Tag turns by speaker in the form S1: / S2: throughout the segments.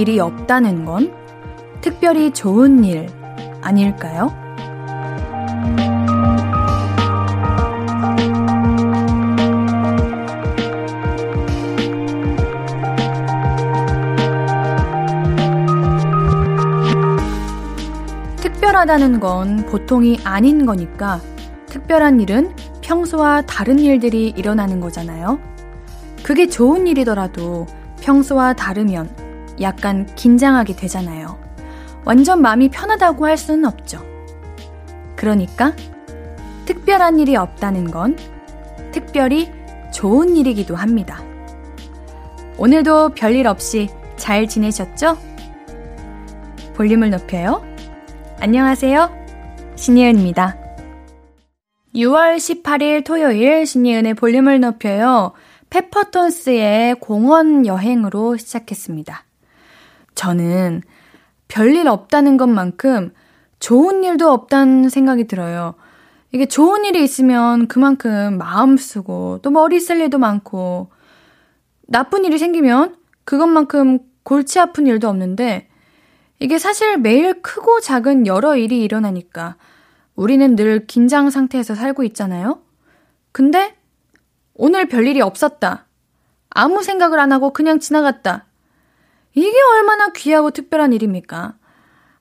S1: 일이 없다는 건 특별히 좋은 일 아닐까요? 특별하다는 건 보통이 아닌 거니까 특별한 일은 평소와 다른 일들이 일어나는 거잖아요. 그게 좋은 일이더라도 평소와 다르면 약간 긴장하게 되잖아요. 완전 마음이 편하다고 할 수는 없죠. 그러니까 특별한 일이 없다는 건 특별히 좋은 일이기도 합니다. 오늘도 별일 없이 잘 지내셨죠? 볼륨을 높여요. 안녕하세요. 신예은입니다. 6월 18일 토요일 신예은의 볼륨을 높여요. 페퍼톤스의 공원 여행으로 시작했습니다. 저는 별일 없다는 것만큼 좋은 일도 없다는 생각이 들어요. 이게 좋은 일이 있으면 그만큼 마음 쓰고 또 머리 쓸 일도 많고 나쁜 일이 생기면 그것만큼 골치 아픈 일도 없는데 이게 사실 매일 크고 작은 여러 일이 일어나니까 우리는 늘 긴장 상태에서 살고 있잖아요? 근데 오늘 별일이 없었다. 아무 생각을 안 하고 그냥 지나갔다. 이게 얼마나 귀하고 특별한 일입니까?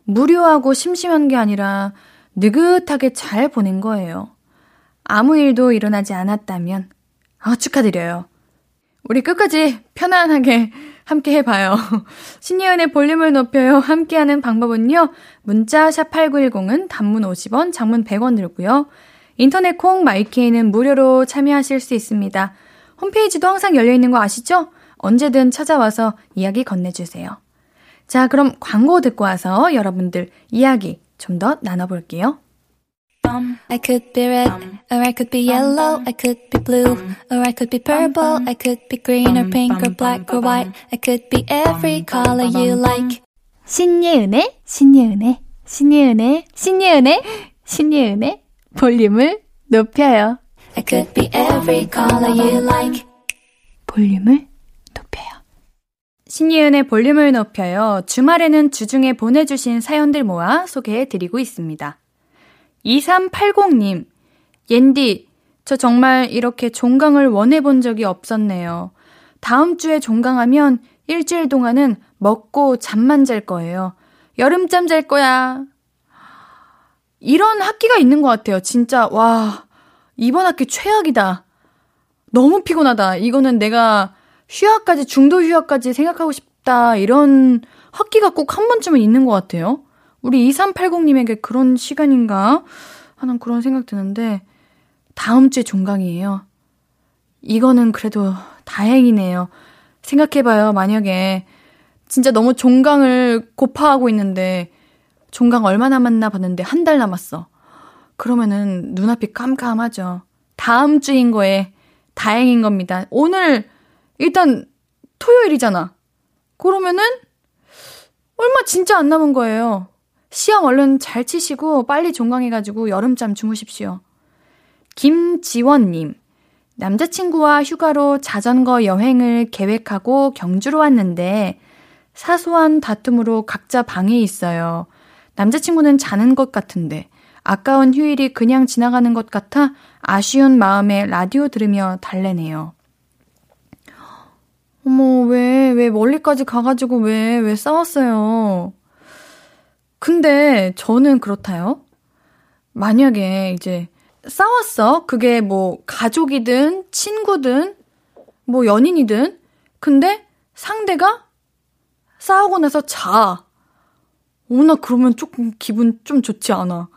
S1: 무료하고 심심한 게 아니라 느긋하게 잘 보낸 거예요. 아무 일도 일어나지 않았다면, 아, 축하드려요. 우리 끝까지 편안하게 함께 해봐요. 신예은의 볼륨을 높여요. 함께하는 방법은요. 문자 샵 8910은 단문 50원, 장문 100원 들고요. 인터넷 콩 마이케이는 무료로 참여하실 수 있습니다. 홈페이지도 항상 열려있는 거 아시죠? 언제든 찾아와서 이야기 건네주세요. 자, 그럼 광고 듣고 와서 여러분들 이야기 좀 더 나눠볼게요. I could be red, or I could be yellow, I could be blue, or I could be purple, I could be green or pink or black or white, I could be every color you like. 신예은의, 신예은의, 신예은의, 신예은의, 신예은의 볼륨을 높여요. I could be every color you like. 볼륨을. 신예은의 볼륨을 높여요. 주말에는 주중에 보내주신 사연들 모아 소개해드리고 있습니다. 2380님, 옌디, 저 정말 이렇게 종강을 원해본 적이 없었네요. 다음 주에 종강하면 일주일 동안은 먹고 잠만 잘 거예요. 여름잠 잘 거야. 이런 학기가 있는 것 같아요. 진짜, 와, 이번 학기 최악이다. 너무 피곤하다. 이거는 내가 휴학까지, 중도 휴학까지 생각하고 싶다. 이런 학기가 꼭 한 번쯤은 있는 것 같아요. 우리 2380님에게 그런 시간인가 하는 그런 생각 드는데, 다음 주에 종강이에요. 이거는 그래도 다행이네요. 생각해봐요, 만약에. 진짜 너무 종강을 고파하고 있는데, 종강 얼마 남았나 봤는데, 한 달 남았어. 그러면은 눈앞이 깜깜하죠. 다음 주인 거에 다행인 겁니다. 오늘, 일단, 토요일이잖아. 그러면은, 얼마 진짜 안 남은 거예요. 시험 얼른 잘 치시고 빨리 종강해가지고 여름잠 주무십시오. 김지원님, 남자친구와 휴가로 자전거 여행을 계획하고 경주로 왔는데 사소한 다툼으로 각자 방에 있어요. 남자친구는 자는 것 같은데 아까운 휴일이 그냥 지나가는 것 같아 아쉬운 마음에 라디오 들으며 달래네요. 어머, 왜, 왜 멀리까지 가가지고 왜, 왜 싸웠어요? 근데 저는 그렇다요. 만약에 이제 싸웠어. 그게 뭐 가족이든 친구든 뭐 연인이든 근데 상대가 싸우고 나서 자. 오, 나 그러면 조금 기분 좀 좋지 않아.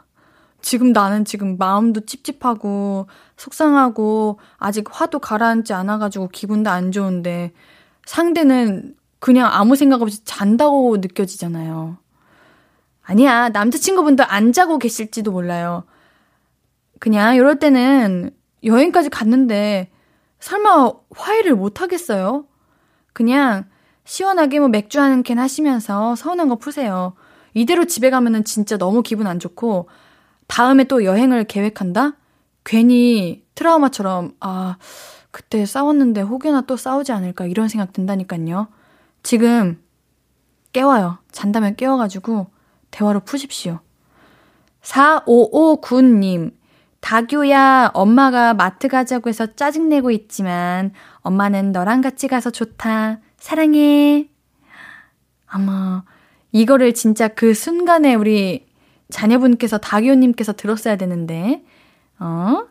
S1: 지금 나는 지금 마음도 찝찝하고 속상하고 아직 화도 가라앉지 않아가지고 기분도 안 좋은데 상대는 그냥 아무 생각 없이 잔다고 느껴지잖아요. 아니야, 남자친구분도 안 자고 계실지도 몰라요. 그냥 이럴 때는 여행까지 갔는데 설마 화해를 못 하겠어요? 그냥 시원하게 뭐 맥주 한 캔 하시면서 서운한 거 푸세요. 이대로 집에 가면은 진짜 너무 기분 안 좋고 다음에 또 여행을 계획한다? 괜히 트라우마처럼 아 그때 싸웠는데 혹여나 또 싸우지 않을까 이런 생각 든다니까요. 지금 깨워요. 잔다면 깨워가지고 대화로 푸십시오. 4559님, 다교야, 엄마가 마트 가자고 해서 짜증내고 있지만, 엄마는 너랑 같이 가서 좋다. 사랑해. 아마, 이거를 진짜 그 순간에 우리 자녀분께서, 다교님께서 들었어야 되는데, 어?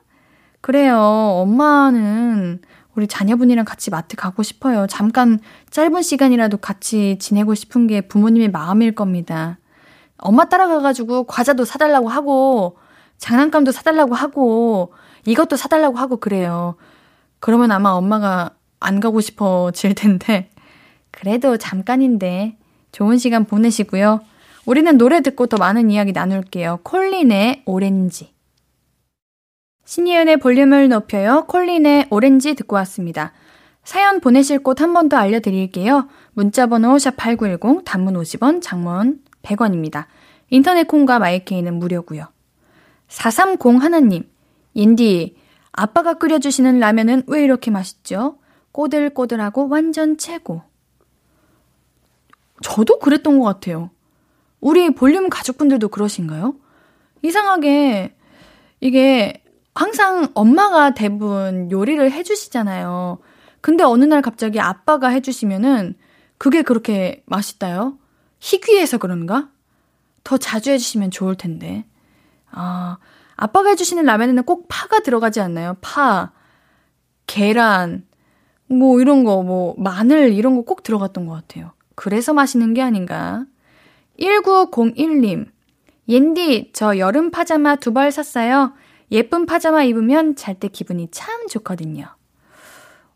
S1: 그래요. 엄마는 우리 자녀분이랑 같이 마트 가고 싶어요. 잠깐 짧은 시간이라도 같이 지내고 싶은 게 부모님의 마음일 겁니다. 엄마 따라가가지고 과자도 사달라고 하고, 장난감도 사달라고 하고, 이것도 사달라고 하고 그래요. 그러면 아마 엄마가 안 가고 싶어질 텐데, 그래도 잠깐인데, 좋은 시간 보내시고요. 우리는 노래 듣고 더 많은 이야기 나눌게요. 콜린의 오렌지. 신이은의 볼륨을 높여요. 콜린의 오렌지 듣고 왔습니다. 사연 보내실 곳 한 번 더 알려드릴게요. 문자번호 샵8910, 단문 50원, 장문 100원입니다. 인터넷 콩과 마이케이는 무료고요. 430 하나님, 옌디, 아빠가 끓여주시는 라면은 왜 이렇게 맛있죠? 꼬들꼬들하고 완전 최고. 저도 그랬던 것 같아요. 우리 볼륨 가족분들도 그러신가요? 이상하게 이게 항상 엄마가 대부분 요리를 해주시잖아요. 근데 어느 날 갑자기 아빠가 해주시면은 그게 그렇게 맛있다요? 희귀해서 그런가? 더 자주 해주시면 좋을 텐데. 아, 아빠가 해주시는 라면에는 꼭 파가 들어가지 않나요? 파, 계란, 뭐 이런 거, 뭐 마늘 이런 거 꼭 들어갔던 것 같아요. 그래서 맛있는 게 아닌가. 1901님, 옌디, 저 여름 파자마 두 벌 샀어요. 예쁜 파자마 입으면 잘 때 기분이 참 좋거든요.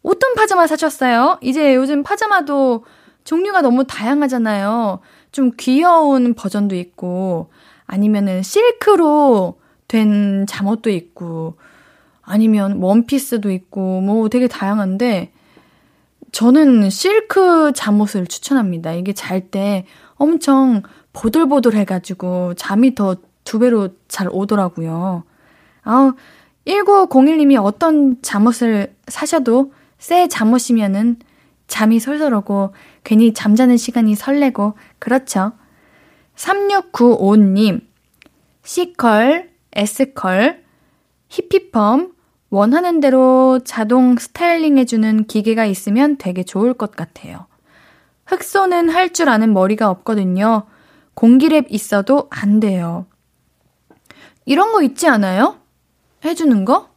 S1: 어떤 파자마 사셨어요? 이제 요즘 파자마도 종류가 너무 다양하잖아요. 좀 귀여운 버전도 있고, 아니면은 실크로 된 잠옷도 있고, 아니면 원피스도 있고, 뭐 되게 다양한데, 저는 실크 잠옷을 추천합니다. 이게 잘 때 엄청 보들보들 해가지고 잠이 더 두 배로 잘 오더라고요. 아우, 1901님이 어떤 잠옷을 사셔도 새 잠옷이면은 잠이 솔솔 오고 괜히 잠자는 시간이 설레고 그렇죠. 3695님 C컬, S컬, 히피펌 원하는 대로 자동 스타일링 해주는 기계가 있으면 되게 좋을 것 같아요. 흑소는 할 줄 아는 머리가 없거든요. 공기랩 있어도 안 돼요. 이런 거 있지 않아요? 해주는 거?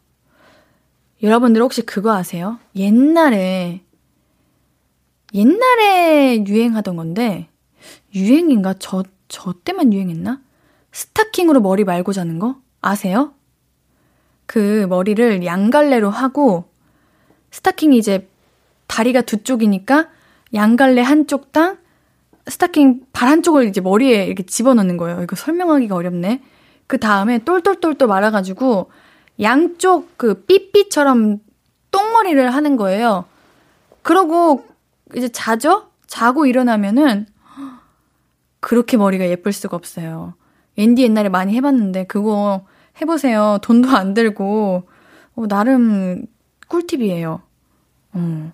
S1: 여러분들 혹시 그거 아세요? 옛날에, 옛날에 유행하던 건데, 유행인가? 저, 저 때만 유행했나? 스타킹으로 머리 말고 자는 거? 아세요? 그 머리를 양갈래로 하고, 스타킹이 이제 다리가 두 쪽이니까 양갈래 한쪽당 스타킹 발 한쪽을 이제 머리에 이렇게 집어넣는 거예요. 이거 설명하기가 어렵네. 그 다음에 똘똘똘똘 말아가지고 양쪽 그 삐삐처럼 똥머리를 하는 거예요. 그러고 이제 자죠? 자고 일어나면은 그렇게 머리가 예쁠 수가 없어요. 옌디 옛날에 많이 해봤는데 그거 해보세요. 돈도 안 들고 어, 나름 꿀팁이에요. 어.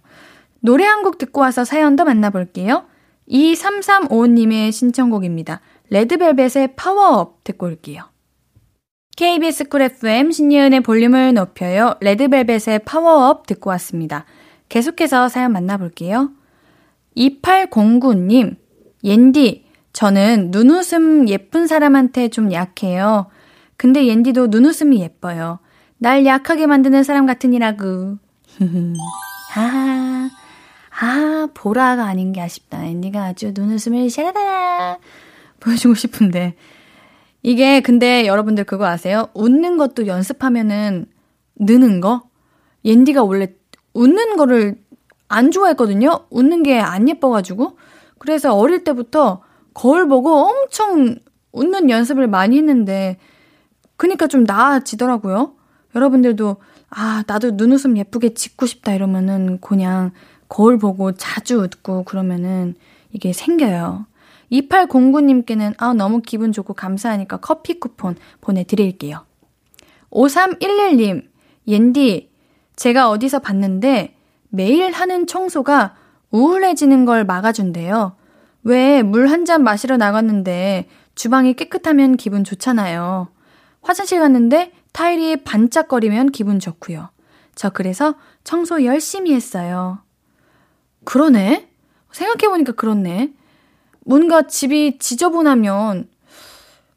S1: 노래 한 곡 듣고 와서 사연 도 만나볼게요. 2335님의 신청곡입니다. 레드벨벳의 파워업 듣고 올게요. KBS 쿨 FM 신예은의 볼륨을 높여요. 레드벨벳의 파워업 듣고 왔습니다. 계속해서 사연 만나볼게요. 2809님, 옌디, 저는 눈웃음 예쁜 사람한테 좀 약해요. 근데 옌디도 눈웃음이 예뻐요. 날 약하게 만드는 사람 같으니라고. 하하. 아, 보라가 아닌 게 아쉽다. 앤디가 아주 눈웃음을 샤라라 보여주고 싶은데. 이게 근데 여러분들 그거 아세요? 웃는 것도 연습하면은 느는 거? 옌디가 원래 웃는 거를 안 좋아했거든요? 웃는 게 안 예뻐가지고. 그래서 어릴 때부터 거울 보고 엄청 웃는 연습을 많이 했는데, 그니까 좀 나아지더라고요. 여러분들도, 아, 나도 눈웃음 예쁘게 짓고 싶다 이러면은 그냥 거울 보고 자주 웃고 그러면은 이게 생겨요. 2809님께는 아, 너무 기분 좋고 감사하니까 커피 쿠폰 보내드릴게요. 5311님, 옌디, 제가 어디서 봤는데 매일 하는 청소가 우울해지는 걸 막아준대요. 왜 물 한 잔 마시러 나갔는데 주방이 깨끗하면 기분 좋잖아요. 화장실 갔는데 타일이 반짝거리면 기분 좋고요. 저 그래서 청소 열심히 했어요. 그러네? 생각해보니까 그렇네. 뭔가 집이 지저분하면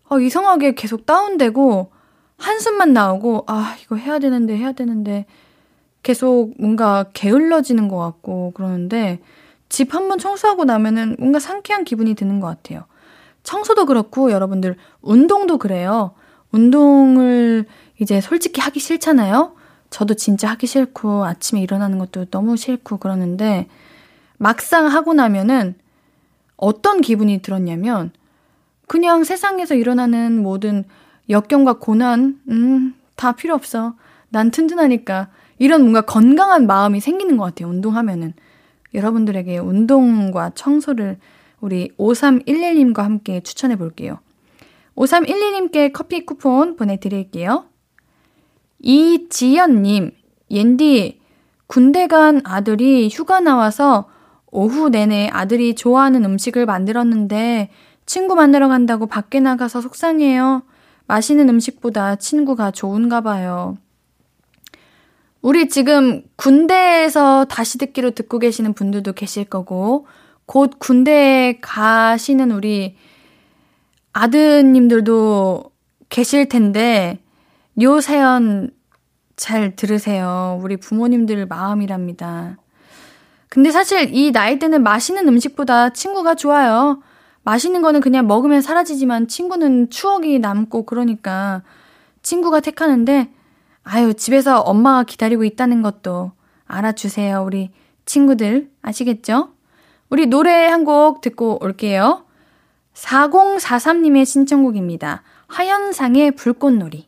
S1: 어, 이상하게 계속 다운되고 한숨만 나오고 아 이거 해야 되는데 해야 되는데 계속 뭔가 게을러지는 것 같고 그러는데 집 한번 청소하고 나면은 뭔가 상쾌한 기분이 드는 것 같아요. 청소도 그렇고 여러분들 운동도 그래요. 운동을 이제 솔직히 하기 싫잖아요. 저도 진짜 하기 싫고 아침에 일어나는 것도 너무 싫고 그러는데 막상 하고 나면은 어떤 기분이 들었냐면 그냥 세상에서 일어나는 모든 역경과 고난, 음, 다 필요 없어. 난 튼튼하니까. 이런 뭔가 건강한 마음이 생기는 것 같아요. 운동하면은. 여러분들에게 운동과 청소를 우리 5311님과 함께 추천해 볼게요. 5311님께 커피 쿠폰 보내드릴게요. 이지연님, 옌디, 군대 간 아들이 휴가 나와서 오후 내내 아들이 좋아하는 음식을 만들었는데 친구 만나러 간다고 밖에 나가서 속상해요. 맛있는 음식보다 친구가 좋은가 봐요. 우리 지금 군대에서 다시 듣기로 듣고 계시는 분들도 계실 거고, 곧 군대에 가시는 우리 아드님들도 계실 텐데, 요 사연 잘 들으세요. 우리 부모님들 마음이랍니다. 근데 사실 이 나이 때는 맛있는 음식보다 친구가 좋아요. 맛있는 거는 그냥 먹으면 사라지지만 친구는 추억이 남고 그러니까 친구가 택하는데 아유, 집에서 엄마가 기다리고 있다는 것도 알아주세요. 우리 친구들 아시겠죠? 우리 노래 한 곡 듣고 올게요. 4043님의 신청곡입니다. 하현상의 불꽃놀이.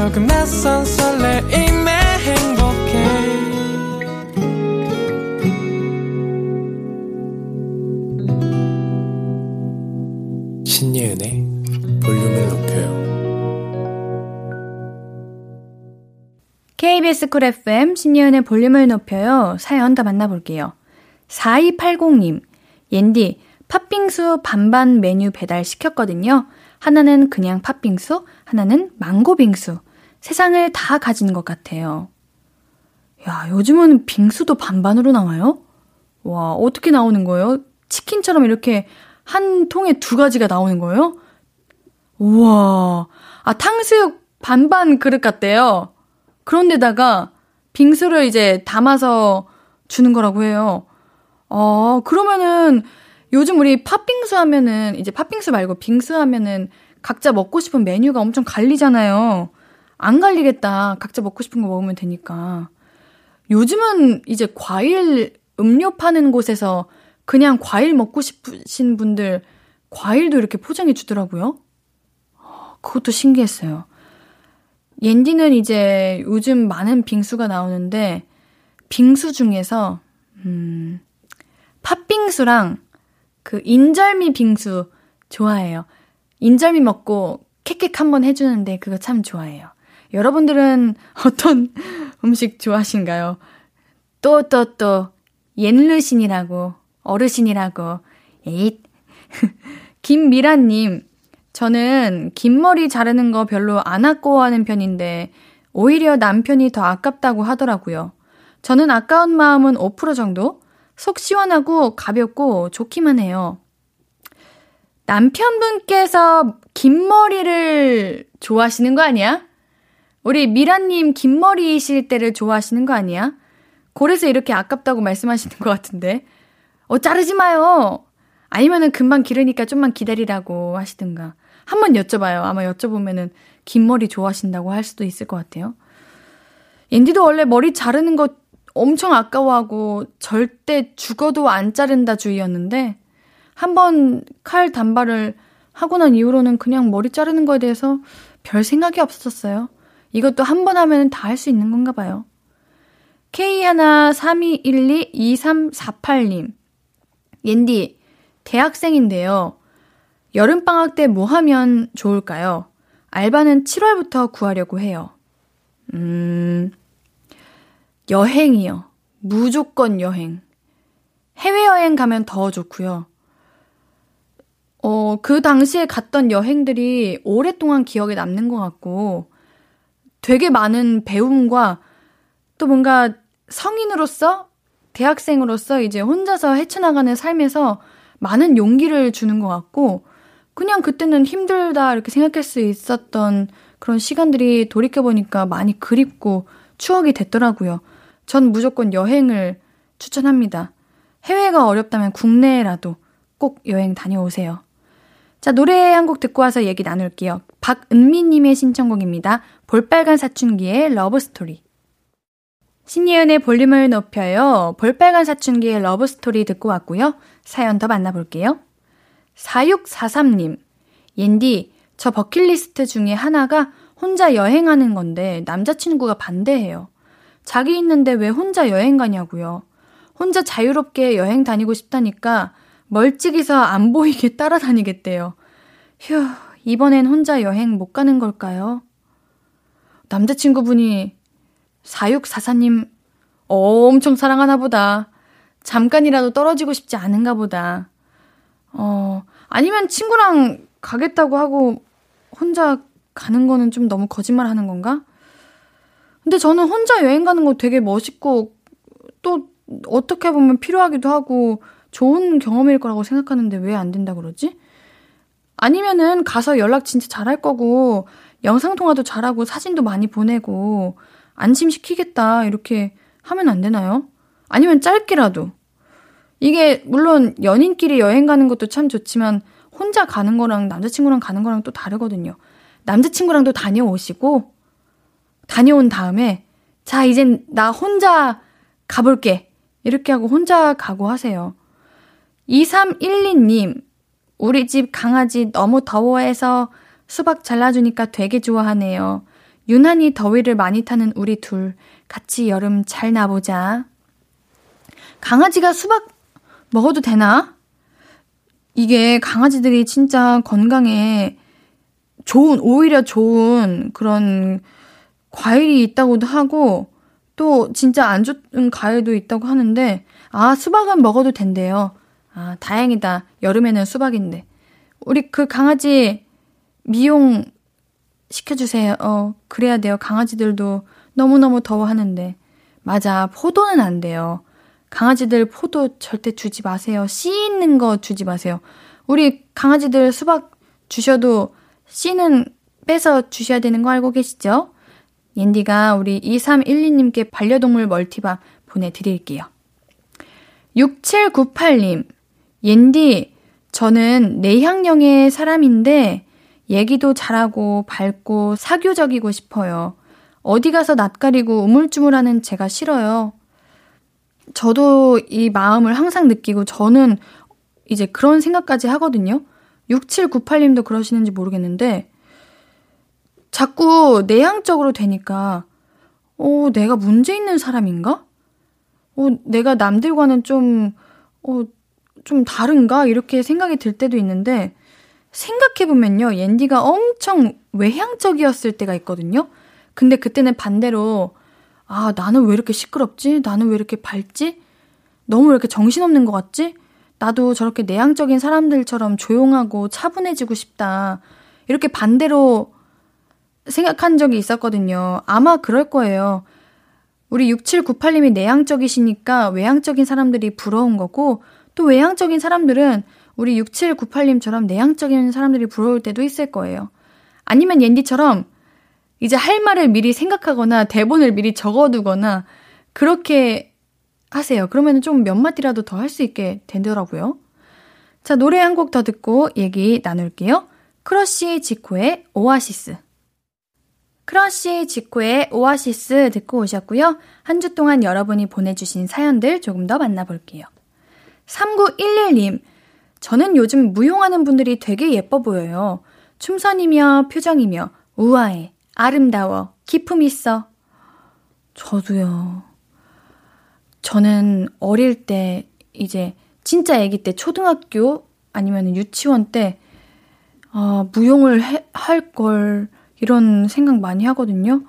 S2: 조금 낯선 설레임에 행복해. 신예은의 볼륨을 높여요.
S1: KBS 쿨 FM 신예은의 볼륨을 높여요. 사연 더 만나볼게요. 4280님 옌디 팥빙수 반반 메뉴 배달 시켰거든요. 하나는 그냥 팥빙수, 하나는 망고빙수. 세상을 다 가진 것 같아요. 야, 요즘은 빙수도 반반으로 나와요? 와, 어떻게 나오는 거예요? 치킨처럼 이렇게 한 통에 두 가지가 나오는 거예요? 우와. 아, 탕수육 반반 그릇 같대요. 그런데다가 빙수를 이제 담아서 주는 거라고 해요. 어, 그러면은 요즘 우리 팥빙수 하면은 이제 팥빙수 말고 빙수 하면은 각자 먹고 싶은 메뉴가 엄청 갈리잖아요. 안 갈리겠다. 각자 먹고 싶은 거 먹으면 되니까. 요즘은 이제 과일 음료 파는 곳에서 그냥 과일 먹고 싶으신 분들 과일도 이렇게 포장해 주더라고요. 그것도 신기했어요. 옌디는 이제 요즘 많은 빙수가 나오는데 빙수 중에서 음 팥빙수랑 그 인절미 빙수 좋아해요. 인절미 먹고 캑캑 한번 해주는데 그거 참 좋아해요. 여러분들은 어떤 음식 좋아하신가요? 또, 또, 또, 옛르신이라고, 어르신이라고, 에잇. 김미라님, 저는 긴 머리 자르는 거 별로 안 아까워하는 편인데, 오히려 남편이 더 아깝다고 하더라고요. 저는 아까운 마음은 5% 정도? 속 시원하고 가볍고 좋기만 해요. 남편분께서 긴 머리를 좋아하시는 거 아니야? 우리 미라님 긴 머리이실 때를 좋아하시는 거 아니야? 그래서 이렇게 아깝다고 말씀하시는 것 같은데. 어, 자르지 마요! 아니면은 금방 기르니까 좀만 기다리라고 하시든가. 한번 여쭤봐요. 아마 여쭤보면은 긴 머리 좋아하신다고 할 수도 있을 것 같아요. 옌디도 원래 머리 자르는 거 엄청 아까워하고 절대 죽어도 안 자른다 주의였는데 한번 칼 단발을 하고 난 이후로는 그냥 머리 자르는 거에 대해서 별 생각이 없었어요. 이것도 한 번 하면 다 할 수 있는 건가 봐요. K132122348님. 옌디, 대학생인데요. 여름방학 때 뭐 하면 좋을까요? 알바는 7월부터 구하려고 해요. 음, 여행이요. 무조건 여행. 해외여행 가면 더 좋고요. 어, 그 당시에 갔던 여행들이 오랫동안 기억에 남는 것 같고, 되게 많은 배움과 또 뭔가 성인으로서, 대학생으로서 이제 혼자서 헤쳐나가는 삶에서 많은 용기를 주는 것 같고, 그냥 그때는 힘들다 이렇게 생각할 수 있었던 그런 시간들이 돌이켜보니까 많이 그립고 추억이 됐더라고요. 전 무조건 여행을 추천합니다. 해외가 어렵다면 국내라도 꼭 여행 다녀오세요. 자, 노래 한 곡 듣고 와서 얘기 나눌게요. 박은미님의 신청곡입니다. 볼빨간 사춘기의 러브스토리. 신예은의 볼륨을 높여요. 볼빨간 사춘기의 러브스토리 듣고 왔고요. 사연 더 만나볼게요. 4643님. 옌디, 저 버킷리스트 중에 하나가 혼자 여행하는 건데 남자친구가 반대해요. 자기 있는데 왜 혼자 여행 가냐고요. 혼자 자유롭게 여행 다니고 싶다니까 멀찍이서 안 보이게 따라다니겠대요. 휴, 이번엔 혼자 여행 못 가는 걸까요? 남자친구분이 4644님 엄청 사랑하나 보다. 잠깐이라도 떨어지고 싶지 않은가 보다. 어, 아니면 친구랑 가겠다고 하고 혼자 가는 거는 좀 너무 거짓말 하는 건가? 근데 저는 혼자 여행 가는 거 되게 멋있고 또 어떻게 보면 필요하기도 하고 좋은 경험일 거라고 생각하는데 왜 안 된다 그러지? 아니면은 가서 연락 진짜 잘할 거고 영상통화도 잘하고 사진도 많이 보내고 안심시키겠다 이렇게 하면 안 되나요? 아니면 짧게라도 이게 물론 연인끼리 여행 가는 것도 참 좋지만 혼자 가는 거랑 남자친구랑 가는 거랑 또 다르거든요. 남자친구랑도 다녀오시고 다녀온 다음에 자 이젠 나 혼자 가볼게 이렇게 하고 혼자 가고 하세요. 2312님 우리 집 강아지 너무 더워해서 수박 잘라주니까 되게 좋아하네요. 유난히 더위를 많이 타는 우리 둘 같이 여름 잘 나보자. 강아지가 수박 먹어도 되나? 이게 강아지들이 진짜 건강에 좋은, 오히려 좋은 그런 과일이 있다고도 하고, 또 진짜 안 좋은 과일도 있다고 하는데, 아, 수박은 먹어도 된대요. 아, 다행이다. 여름에는 수박인데. 우리 그 강아지 미용 시켜주세요. 어, 그래야 돼요. 강아지들도 너무너무 더워하는데. 맞아. 포도는 안 돼요. 강아지들 포도 절대 주지 마세요. 씨 있는 거 주지 마세요. 우리 강아지들 수박 주셔도 씨는 빼서 주셔야 되는 거 알고 계시죠? 옌디가 우리 2312님께 반려동물 멀티밤 보내드릴게요. 6798님, 옌디, 저는 내향형의 사람인데 얘기도 잘하고 밝고 사교적이고 싶어요. 어디 가서 낯가리고 우물쭈물하는 제가 싫어요. 저도 이 마음을 항상 느끼고 저는 이제 그런 생각까지 하거든요. 6798님도 그러시는지 모르겠는데 자꾸 내향적으로 되니까 어, 내가 문제 있는 사람인가? 어, 내가 남들과는 좀, 어, 좀 다른가? 이렇게 생각이 들 때도 있는데, 생각해보면요, 옌디가 엄청 외향적이었을 때가 있거든요? 근데 그때는 반대로, 아, 나는 왜 이렇게 시끄럽지? 나는 왜 이렇게 밝지? 너무 왜 이렇게 정신없는 것 같지? 나도 저렇게 내향적인 사람들처럼 조용하고 차분해지고 싶다. 이렇게 반대로 생각한 적이 있었거든요. 아마 그럴 거예요. 우리 6798님이 내향적이시니까 외향적인 사람들이 부러운 거고, 또 외향적인 사람들은 우리 6798님처럼 내향적인 사람들이 부러울 때도 있을 거예요. 아니면 옌디처럼 이제 할 말을 미리 생각하거나 대본을 미리 적어두거나 그렇게 하세요. 그러면 좀 몇 마디라도 더 할 수 있게 되더라고요. 자, 노래 한 곡 더 듣고 얘기 나눌게요. 크러쉬 지코의 오아시스. 크러쉬 지코의 오아시스 듣고 오셨고요. 한 주 동안 여러분이 보내주신 사연들 조금 더 만나볼게요. 3911님, 저는 요즘 무용하는 분들이 되게 예뻐 보여요. 춤선이며 표정이며 우아해, 아름다워, 기품 있어. 저도요. 저는 어릴 때 이제 진짜 아기 때 초등학교 아니면 유치원 때 아, 무용을 해, 할 걸, 이런 생각 많이 하거든요.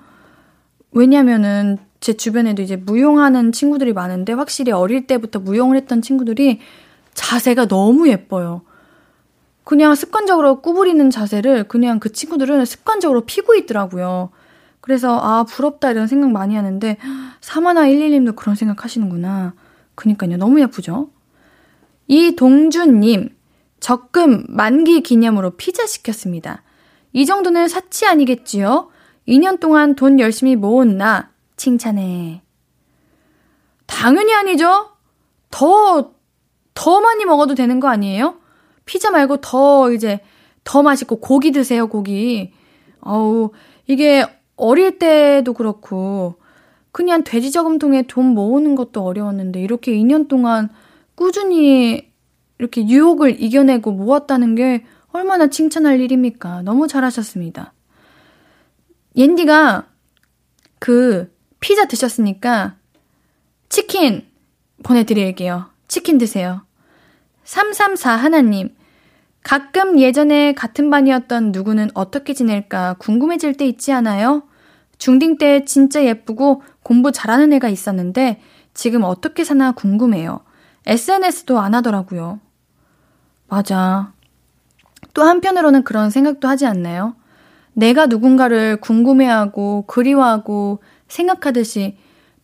S1: 왜냐면은 제 주변에도 이제 무용하는 친구들이 많은데 확실히 어릴 때부터 무용을 했던 친구들이 자세가 너무 예뻐요. 그냥 습관적으로 구부리는 자세를 그냥 그 친구들은 습관적으로 피고 있더라고요. 그래서 아 부럽다 이런 생각 많이 하는데 사마나 11님도 그런 생각 하시는구나. 그니까요. 너무 예쁘죠? 이동준님 적금 만기 기념으로 피자 시켰습니다. 이 정도는 사치 아니겠지요? 2년 동안 돈 열심히 모은 나 칭찬해. 당연히 아니죠? 더, 더 많이 먹어도 되는 거 아니에요? 피자 말고 더 이제 더 맛있고 고기 드세요, 고기. 어우, 이게 어릴 때도 그렇고 그냥 돼지 저금통에 돈 모으는 것도 어려웠는데 이렇게 2년 동안 꾸준히 이렇게 유혹을 이겨내고 모았다는 게 얼마나 칭찬할 일입니까? 너무 잘하셨습니다. 옌디가 그 피자 드셨으니까 치킨 보내드릴게요. 치킨 드세요. 334 하나님. 가끔 예전에 같은 반이었던 누구는 어떻게 지낼까 궁금해질 때 있지 않아요? 중딩 때 진짜 예쁘고 공부 잘하는 애가 있었는데 지금 어떻게 사나 궁금해요. SNS도 안 하더라고요. 맞아. 또 한편으로는 그런 생각도 하지 않나요? 내가 누군가를 궁금해하고 그리워하고 생각하듯이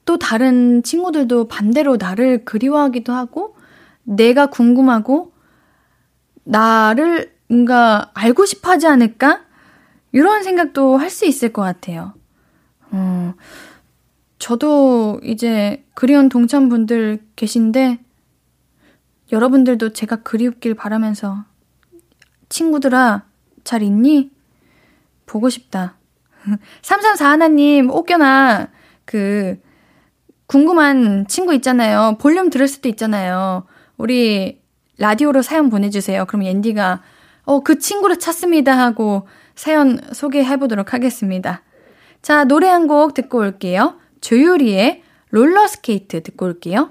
S1: 또 다른 친구들도 반대로 나를 그리워하기도 하고 내가 궁금하고 나를 뭔가 알고 싶어 하지 않을까? 이런 생각도 할 수 있을 것 같아요. 어, 저도 이제 그리운 동참분들 계신데 여러분들도 제가 그리웠길 바라면서 친구들아 잘 있니? 보고 싶다. 334 하나님 혹여나 그 궁금한 친구 있잖아요. 볼륨 들을 수도 있잖아요. 우리 라디오로 사연 보내주세요. 그럼 옌디가 어, 그 친구를 찾습니다 하고 사연 소개해 보도록 하겠습니다. 자, 노래 한 곡 듣고 올게요. 조유리의 롤러스케이트 듣고 올게요.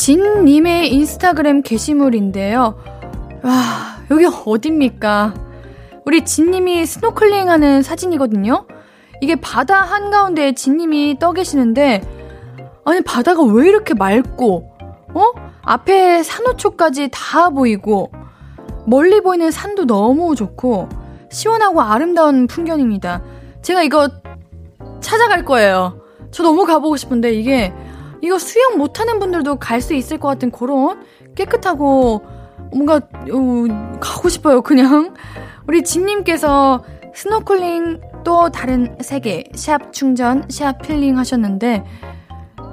S1: 진님의 인스타그램 게시물인데요. 와, 여기 어딥니까? 우리 진님이 스노클링 하는 사진이거든요? 이게 바다 한가운데 진님이 떠 계시는데, 아니, 바다가 왜 이렇게 맑고, 어? 앞에 산호초까지 다 보이고, 멀리 보이는 산도 너무 좋고, 시원하고 아름다운 풍경입니다. 제가 이거 찾아갈 거예요. 저 너무 가보고 싶은데, 이게, 이거 수영 못하는 분들도 갈 수 있을 것 같은 그런 깨끗하고, 뭔가, 어, 가고 싶어요, 그냥. 우리 진님께서 스노클링 또 다른 세계 샵 충전 샵 힐링 하셨는데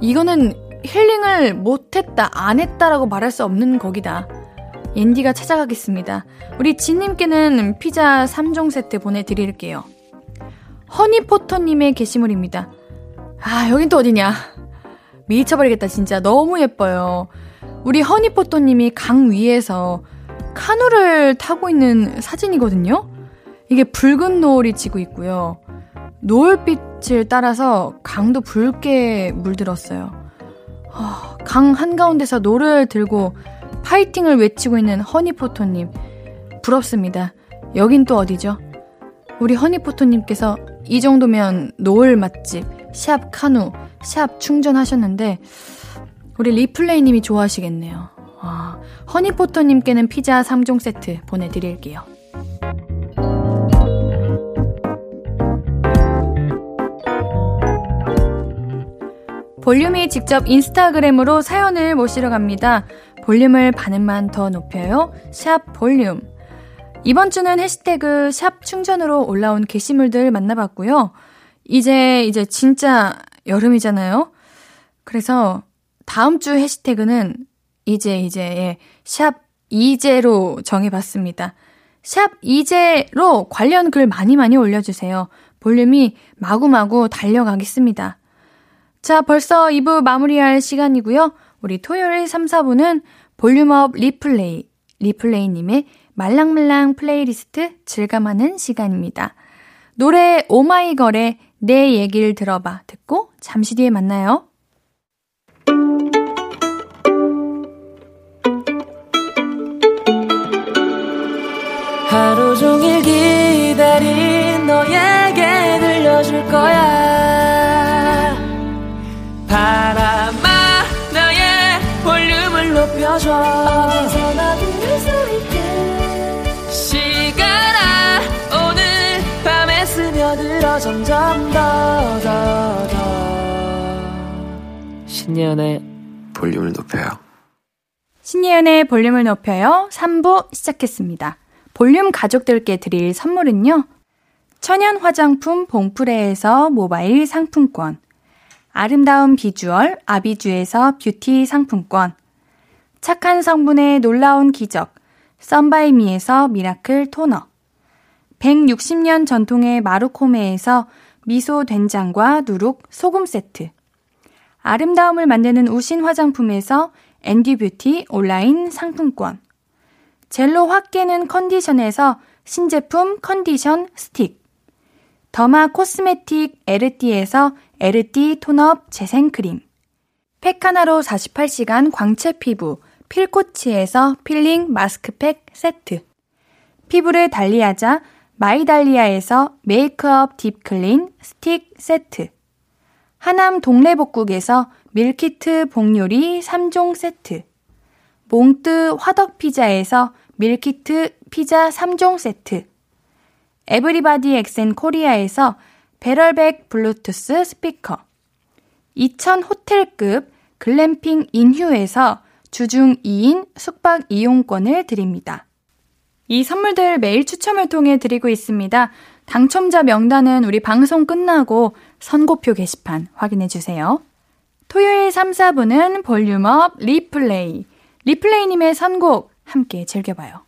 S1: 이거는 힐링을 못했다 안 했다라고 말할 수 없는 거기다. 앤디가 찾아가겠습니다. 우리 진님께는 피자 3종 세트 보내드릴게요. 허니포터님의 게시물입니다. 아, 여긴 또 어디냐. 미쳐버리겠다, 진짜. 너무 예뻐요. 우리 허니포터님이 강 위에서 카누를 타고 있는 사진이거든요? 이게 붉은 노을이 지고 있고요. 노을빛을 따라서 강도 붉게 물들었어요. 어, 강 한가운데서 노를 들고 파이팅을 외치고 있는 허니포터님. 부럽습니다. 여긴 또 어디죠? 우리 허니포터님께서 이 정도면 노을 맛집, 샵 카누, 샵 충전하셨는데, 우리 리플레이 님이 좋아하시겠네요. 아, 허니포터 님께는 피자 3종 세트 보내 드릴게요. 볼륨이 직접 인스타그램으로 사연을 모시러 갑니다. 볼륨을 반음만 더 높여요. 샵 볼륨. 이번 주는 해시태그 샵 충전으로 올라온 게시물들 만나봤고요. 이제, 이제 진짜 여름이잖아요. 그래서 다음 주 해시태그는 이제 이제 예, 샵 이제로 정해봤습니다. 샵 이제로 관련 글 많이 많이 올려주세요. 볼륨이 마구마구 달려가겠습니다. 자, 벌써 2부 마무리할 시간이고요. 우리 토요일 3, 4부는 볼륨업 리플레이, 리플레이님의 말랑말랑 플레이리스트 즐감하는 시간입니다. 노래 오마이걸의 내 얘기를 들어봐. 듣고 잠시 뒤에 만나요.
S2: 하루 종일 기다린 너에게 들려줄 거야. 바람아 나의 볼륨을 높여줘 점점 더 더 더 신예은의 볼륨을 높여요
S1: 신예은의 볼륨을 높여요 3부 시작했습니다 볼륨 가족들께 드릴 선물은요. 천연 화장품 봉프레에서 모바일 상품권. 아름다운 비주얼 아비주에서 뷰티 상품권. 착한 성분의 놀라운 기적. 썬바이미에서 미라클 토너. 160년 전통의 마루코메에서 미소 된장과 누룩 소금 세트. 아름다움을 만드는 우신 화장품에서 앤디 뷰티 온라인 상품권. 젤로 확 깨는 컨디션에서 신제품 컨디션 스틱. 더마 코스메틱 에르띠에서 에르띠 톤업 재생크림. 팩하나로 48시간 광채 피부 필코치에서 필링 마스크팩 세트. 피부를 달리하자 마이달리아에서 메이크업 딥클린 스틱 세트. 하남 동래복국에서 밀키트 복요리 3종 세트. 몽뜨 화덕피자에서 밀키트 피자 3종 세트, 에브리바디 엑센 코리아에서 배럴백 블루투스 스피커, 2000 호텔급 글램핑 인휴에서 주중 2인 숙박 이용권을 드립니다. 이 선물들 매일 추첨을 통해 드리고 있습니다. 당첨자 명단은 우리 방송 끝나고 선고표 게시판 확인해 주세요. 토요일 3, 4분은 볼륨업 리플레이. 리플레이님의 선곡 함께 즐겨봐요.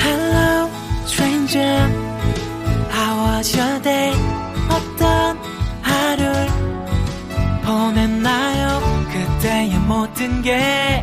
S2: Hello, stranger. How was your day? 어떤 하루를 보냈나요? 그때의 모든 게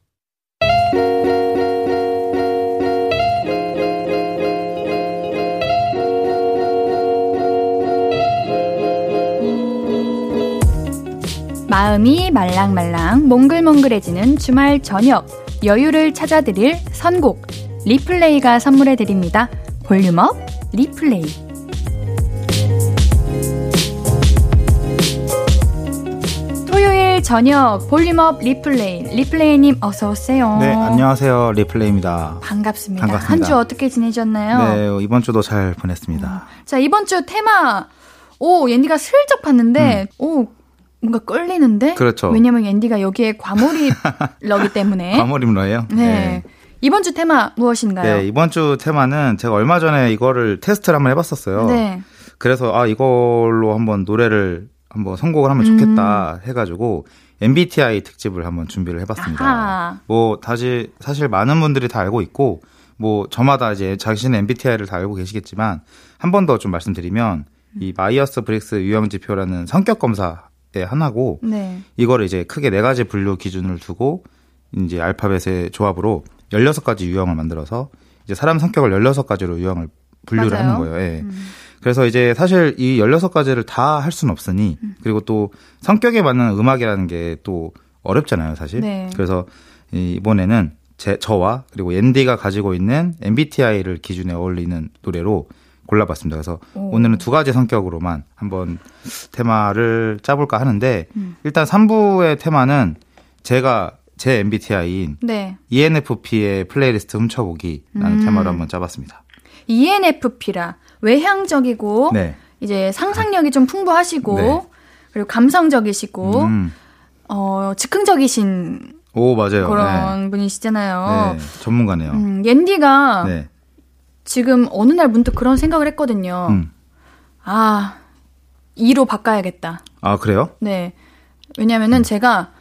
S1: 마음이 말랑말랑 몽글몽글해지는 주말 저녁 여유를 찾아드릴 선곡 리플레이가 선물해드립니다. 볼륨업 리플레이 토요일 저녁 볼륨업 리플레이 리플레이님 어서 오세요.
S3: 네, 안녕하세요. 리플레이입니다.
S1: 반갑습니다.
S3: 반갑습니다.
S1: 한 주 어떻게 지내셨나요?
S3: 네, 이번 주도 잘 보냈습니다.
S1: 자 이번 주 테마 오 옌디가 슬쩍 봤는데 오 뭔가 끌리는데
S3: 그렇죠.
S1: 왜냐면 옌디가 여기에 과몰입러기 때문에
S3: 과몰입러예요?
S1: 네. 이번 주 테마 무엇인가요?
S3: 네, 이번 주 테마는 제가 얼마 전에 이거를 테스트를 한번 해봤었어요.
S1: 네.
S3: 그래서 아 이걸로 한번 노래를 한번 선곡을 하면 좋겠다 해가지고 MBTI 특집을 한번 준비를 해봤습니다. 아하. 뭐 다시 사실 많은 분들이 다 알고 있고 뭐 저마다 이제 자신의 MBTI를 다 알고 계시겠지만 한 번 더 좀 말씀드리면 이 마이어스 브릭스 유형 지표라는 성격 검사 의 하나고 네. 이거를 이제 크게 네 가지 분류 기준을 두고 이제 알파벳의 조합으로 16가지 유형을 만들어서 이제 사람 성격을 16가지로 유형을 분류를 맞아요. 하는 거예요. 예. 음. 그래서 이제 사실 이 16가지를 다 할 수는 없으니 음. 그리고 또 성격에 맞는 음악이라는 게 또 어렵잖아요, 사실. 네. 그래서 이번에는 제, 저와 그리고 앤디가 가지고 있는 MBTI를 기준에 어울리는 노래로 골라봤습니다. 그래서 오늘은 두 가지 성격으로만 한번 테마를 짜볼까 하는데 음. 일단 3부의 테마는 제가 제 MBTI인 네. ENFP의 플레이리스트 훔쳐보기라는 음. 테마로 한번 짜봤습니다.
S1: ENFP라 외향적이고 네. 이제 상상력이 좀 풍부하시고 네. 그리고 감성적이시고 음. 어 즉흥적이신
S3: 오 맞아요
S1: 그런 네. 분이시잖아요.
S3: 네, 전문가네요. 음,
S1: 옌디가 네. 지금 어느 날 문득 그런 생각을 했거든요. 음. 아 2로 바꿔야겠다.
S3: 아 그래요?
S1: 네. 왜냐면은 음. 제가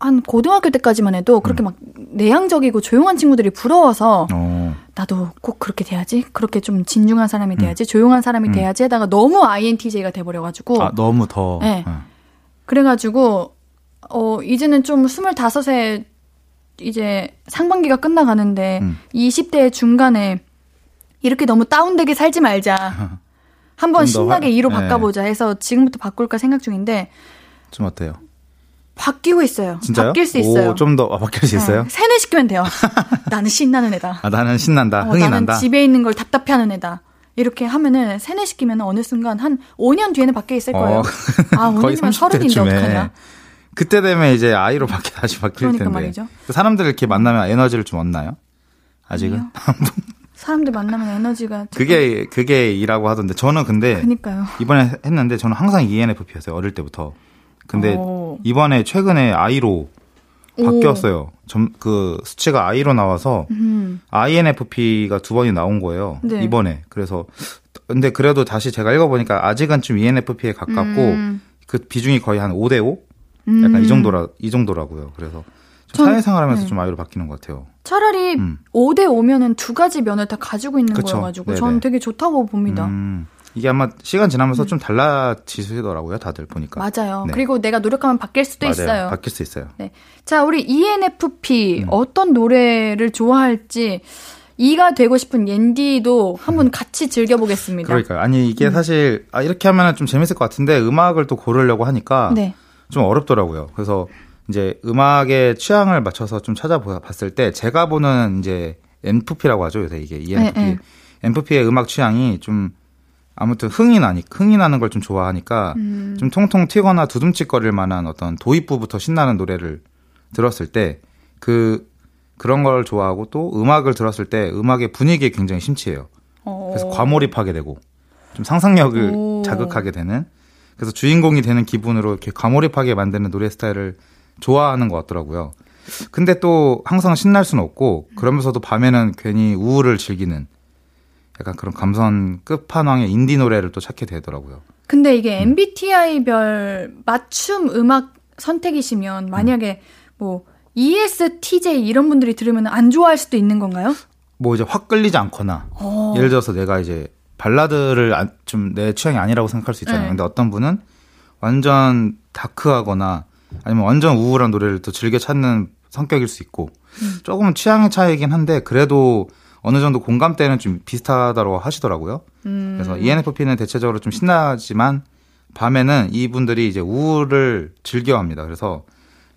S1: 한 고등학교 때까지만 해도 그렇게 음. 막 내향적이고 조용한 친구들이 부러워서 어. 나도 꼭 그렇게 돼야지 그렇게 좀 진중한 사람이 음. 돼야지 음. 조용한 사람이 음. 돼야지 하다가 너무 INTJ가 돼버려가지고
S3: 아 너무 더
S1: 네. 네. 그래가지고 어 이제는 좀 스물다섯에 이제 상반기가 끝나가는데 음. 20대 중간에 이렇게 너무 다운되게 살지 말자 한번 신나게 2로 네. 바꿔보자 해서 지금부터 바꿀까 생각 중인데
S3: 좀 어때요?
S1: 바뀌고 있어요.
S3: 진짜요?
S1: 바뀔 수 있어요.
S3: 좀더 바뀔 수 네. 있어요?
S1: 세뇌시키면 돼요. 나는 신나는 애다.
S3: 아, 나는 신난다. 어, 흥이
S1: 나는
S3: 난다.
S1: 집에 있는 걸 답답해하는 애다. 이렇게 하면은 세뇌시키면 어느 순간 한 5년 뒤에는 바뀌어 있을 거예요. 어, 아, 5년이면 서른인데 어떡하냐.
S3: 그때 되면 이제 아이로 바뀌 다시 바뀔 그러니까 텐데. 말이죠. 사람들 이렇게 만나면 에너지를 좀 얻나요? 아직은?
S1: 사람들 만나면 에너지가
S3: 그게 그게 이라고 하던데 저는 근데
S1: 그니까요.
S3: 이번에 했는데 저는 항상 ENFP였어요 어릴 때부터. 근데 오. 이번에 최근에 아이로 바뀌었어요. 점, 그 수치가 아이로 나와서 음. INFP가 두 번이 나온 거예요. 네. 이번에. 그래서 근데 그래도 다시 제가 읽어보니까 아직은 좀 ENFP에 가깝고 음. 그 비중이 거의 한 5대 5? 약간 음. 이 정도라 이 정도라고요. 그래서 좀 사회생활 하면서 네. 좀 아이로 바뀌는 것 같아요.
S1: 차라리 음. 5대 5면은 두 가지 면을 다 가지고 있는 그쵸? 거여가지고 네네. 저는 되게 좋다고 봅니다. 음.
S3: 이게 아마 시간 지나면서 음. 좀 달라지시더라고요, 다들 보니까.
S1: 맞아요. 네. 그리고 내가 노력하면 바뀔 수도
S3: 맞아요.
S1: 있어요.
S3: 바뀔 수 있어요.
S1: 네. 자, 우리 ENFP 음. 어떤 노래를 좋아할지 이가 되고 싶은 옌디도 한번 같이 즐겨보겠습니다.
S3: 그러니까요. 아니 이게 음. 사실 아, 이렇게 하면 좀 재밌을 것 같은데 음악을 또 고르려고 하니까 네. 좀 어렵더라고요. 그래서 이제 음악의 취향을 맞춰서 좀 찾아봤을 때 제가 보는 이제 NFP라고 하죠 요새 이게 ENFP. 네, 네. NFP의 음악 취향이 좀 아무튼 흥이 나니 흥이 나는 걸 좀 좋아하니까 음. 좀 통통 튀거나 두둠칫거릴 만한 어떤 도입부부터 신나는 노래를 들었을 때 그 그런 걸 좋아하고 또 음악을 들었을 때 음악의 분위기에 굉장히 심취해요. 어. 그래서 과몰입하게 되고 좀 상상력을 오. 자극하게 되는 그래서 주인공이 되는 기분으로 이렇게 과몰입하게 만드는 노래 스타일을 좋아하는 것 같더라고요. 근데 또 항상 신날 수는 없고 그러면서도 밤에는 괜히 우울을 즐기는 약간 그런 감성 끝판왕의 인디 노래를 또 찾게 되더라고요.
S1: 근데 이게 음. MBTI별 맞춤 음악 선택이시면 만약에 음. 뭐 ESTJ 이런 분들이 들으면 안 좋아할 수도 있는 건가요?
S3: 뭐 이제 확 끌리지 않거나 오. 어. 예를 들어서 내가 이제 발라드를 좀 내 취향이 아니라고 생각할 수 있잖아요. 네. 근데 어떤 분은 완전 다크하거나 아니면 완전 우울한 노래를 또 즐겨 찾는 성격일 수 있고 음. 조금은 취향의 차이긴 한데 그래도 어느 정도 공감대는 좀 비슷하다고 하시더라고요. 음. 그래서 ENFP는 대체적으로 좀 신나지만 밤에는 이분들이 이제 우울을 즐겨합니다. 그래서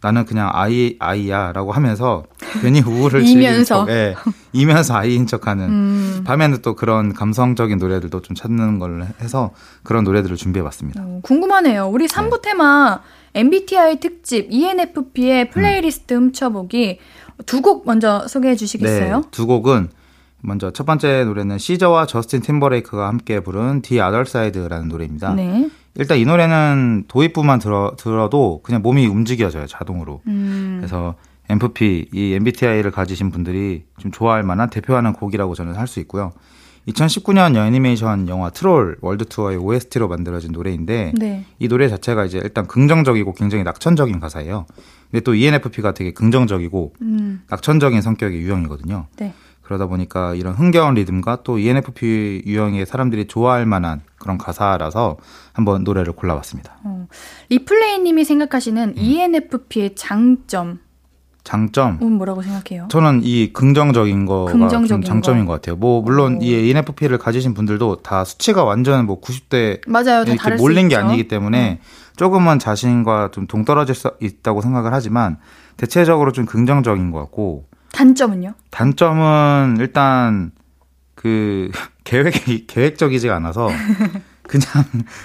S3: 나는 그냥 아이 아이야라고 하면서 괜히 우울을 즐기는 척, 예, 이면서 아이인 척하는 음. 밤에는 또 그런 감성적인 노래들도 좀 찾는 걸 해서 그런 노래들을 준비해봤습니다.
S1: 어, 궁금하네요. 우리 3부 네. 테마 MBTI 특집 ENFP의 플레이리스트 음. 훔쳐보기 두 곡 먼저 소개해 주시겠어요?
S3: 네, 두 곡은 먼저 첫 번째 노래는 SZA와 저스틴 팀버레이크가 함께 부른 The Other Side라는 노래입니다. 네. 일단 이 노래는 도입부만 들어 들어도 그냥 몸이 움직여져요 자동으로. 음. 그래서 ENFP 이 MBTI를 가지신 분들이 좀 좋아할 만한 대표하는 곡이라고 저는 할 수 있고요. 2019년 애니메이션 영화 트롤 월드 투어의 OST로 만들어진 노래인데 네. 이 노래 자체가 이제 일단 긍정적이고 굉장히 낙천적인 가사예요. 근데 또 ENFP가 되게 긍정적이고 음. 낙천적인 성격의 유형이거든요. 네. 그러다 보니까 이런 흥겨운 리듬과 또 ENFP 유형의 사람들이 좋아할 만한 그런 가사라서 한번 노래를 골라봤습니다. 어.
S1: 리플레이님이 생각하시는 음. ENFP의 장점
S3: 장점.
S1: 음, 뭐라고 생각해요?
S3: 저는 이 긍정적인 거가 긍정적인 장점인 거. 것 같아요. 뭐 물론 오. 이 ENFP를 가지신 분들도 다 수치가 완전 뭐 90대
S1: 맞아요.
S3: 이렇게 몰린 게 아니기 때문에 음. 조금은 자신과 좀 동떨어질 수 있다고 생각을 하지만 대체적으로 좀 긍정적인 것 같고
S1: 단점은요?
S3: 단점은 일단 그 계획이 계획적이지가 않아서 그냥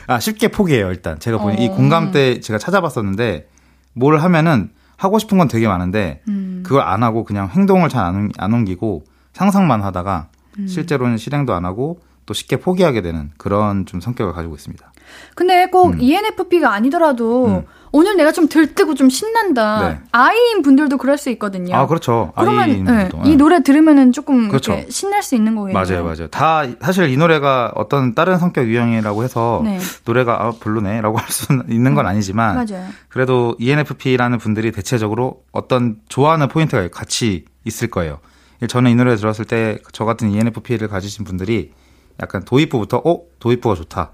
S3: 아 쉽게 포기해요 일단 제가 보니 어. 이 공감 때 제가 찾아봤었는데 뭘 하면은 하고 싶은 건 되게 많은데 음. 그걸 안 하고 그냥 행동을 잘안안 옮기고 상상만 하다가 음. 실제로는 실행도 안 하고 또 쉽게 포기하게 되는 그런 좀 성격을 가지고 있습니다.
S1: 근데 꼭 음. ENFP가 아니더라도 음. 오늘 내가 좀 들뜨고 좀 신난다. 네. 아이인 분들도 그럴 수 있거든요.
S3: 아 그렇죠.
S1: 그러면 네, 이 노래 들으면은 조금 그렇죠. 신날 수 있는 거예요.
S3: 맞아요, 맞아요. 다 사실 이 노래가 어떤 다른 성격 유형이라고 해서 네. 노래가 아, 별로네라고 할수 있는 건 음. 아니지만 맞아요. 그래도 ENFP라는 분들이 대체적으로 어떤 좋아하는 포인트가 같이 있을 거예요. 저는 이 노래 들었을 때 저 같은 ENFP를 가지신 분들이 약간 도입부부터 어 도입부가 좋다.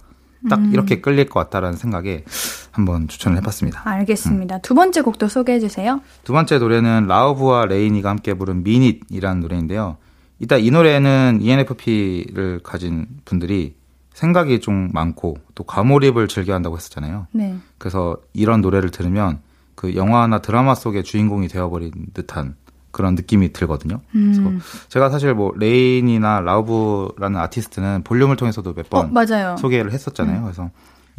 S3: 딱 음. 이렇게 끌릴 것 같다라는 생각에 한번 추천을 해봤습니다.
S1: 알겠습니다. 음. 두 번째 곡도 소개해 주세요.
S3: 두 번째 노래는 라우브와 레이니가 함께 부른 Mean It이라는 노래인데요. 일단 이 노래는 ENFP를 가진 분들이 생각이 좀 많고 또 과몰입을 즐겨 한다고 했었잖아요. 네. 그래서 이런 노래를 들으면 그 영화나 드라마 속의 주인공이 되어버린 듯한 그런 느낌이 들거든요. 음. 그래서 제가 사실 뭐 레이니나 라우브라는 아티스트는 볼륨을 통해서도 몇번 어, 소개를 했었잖아요. 음. 그래서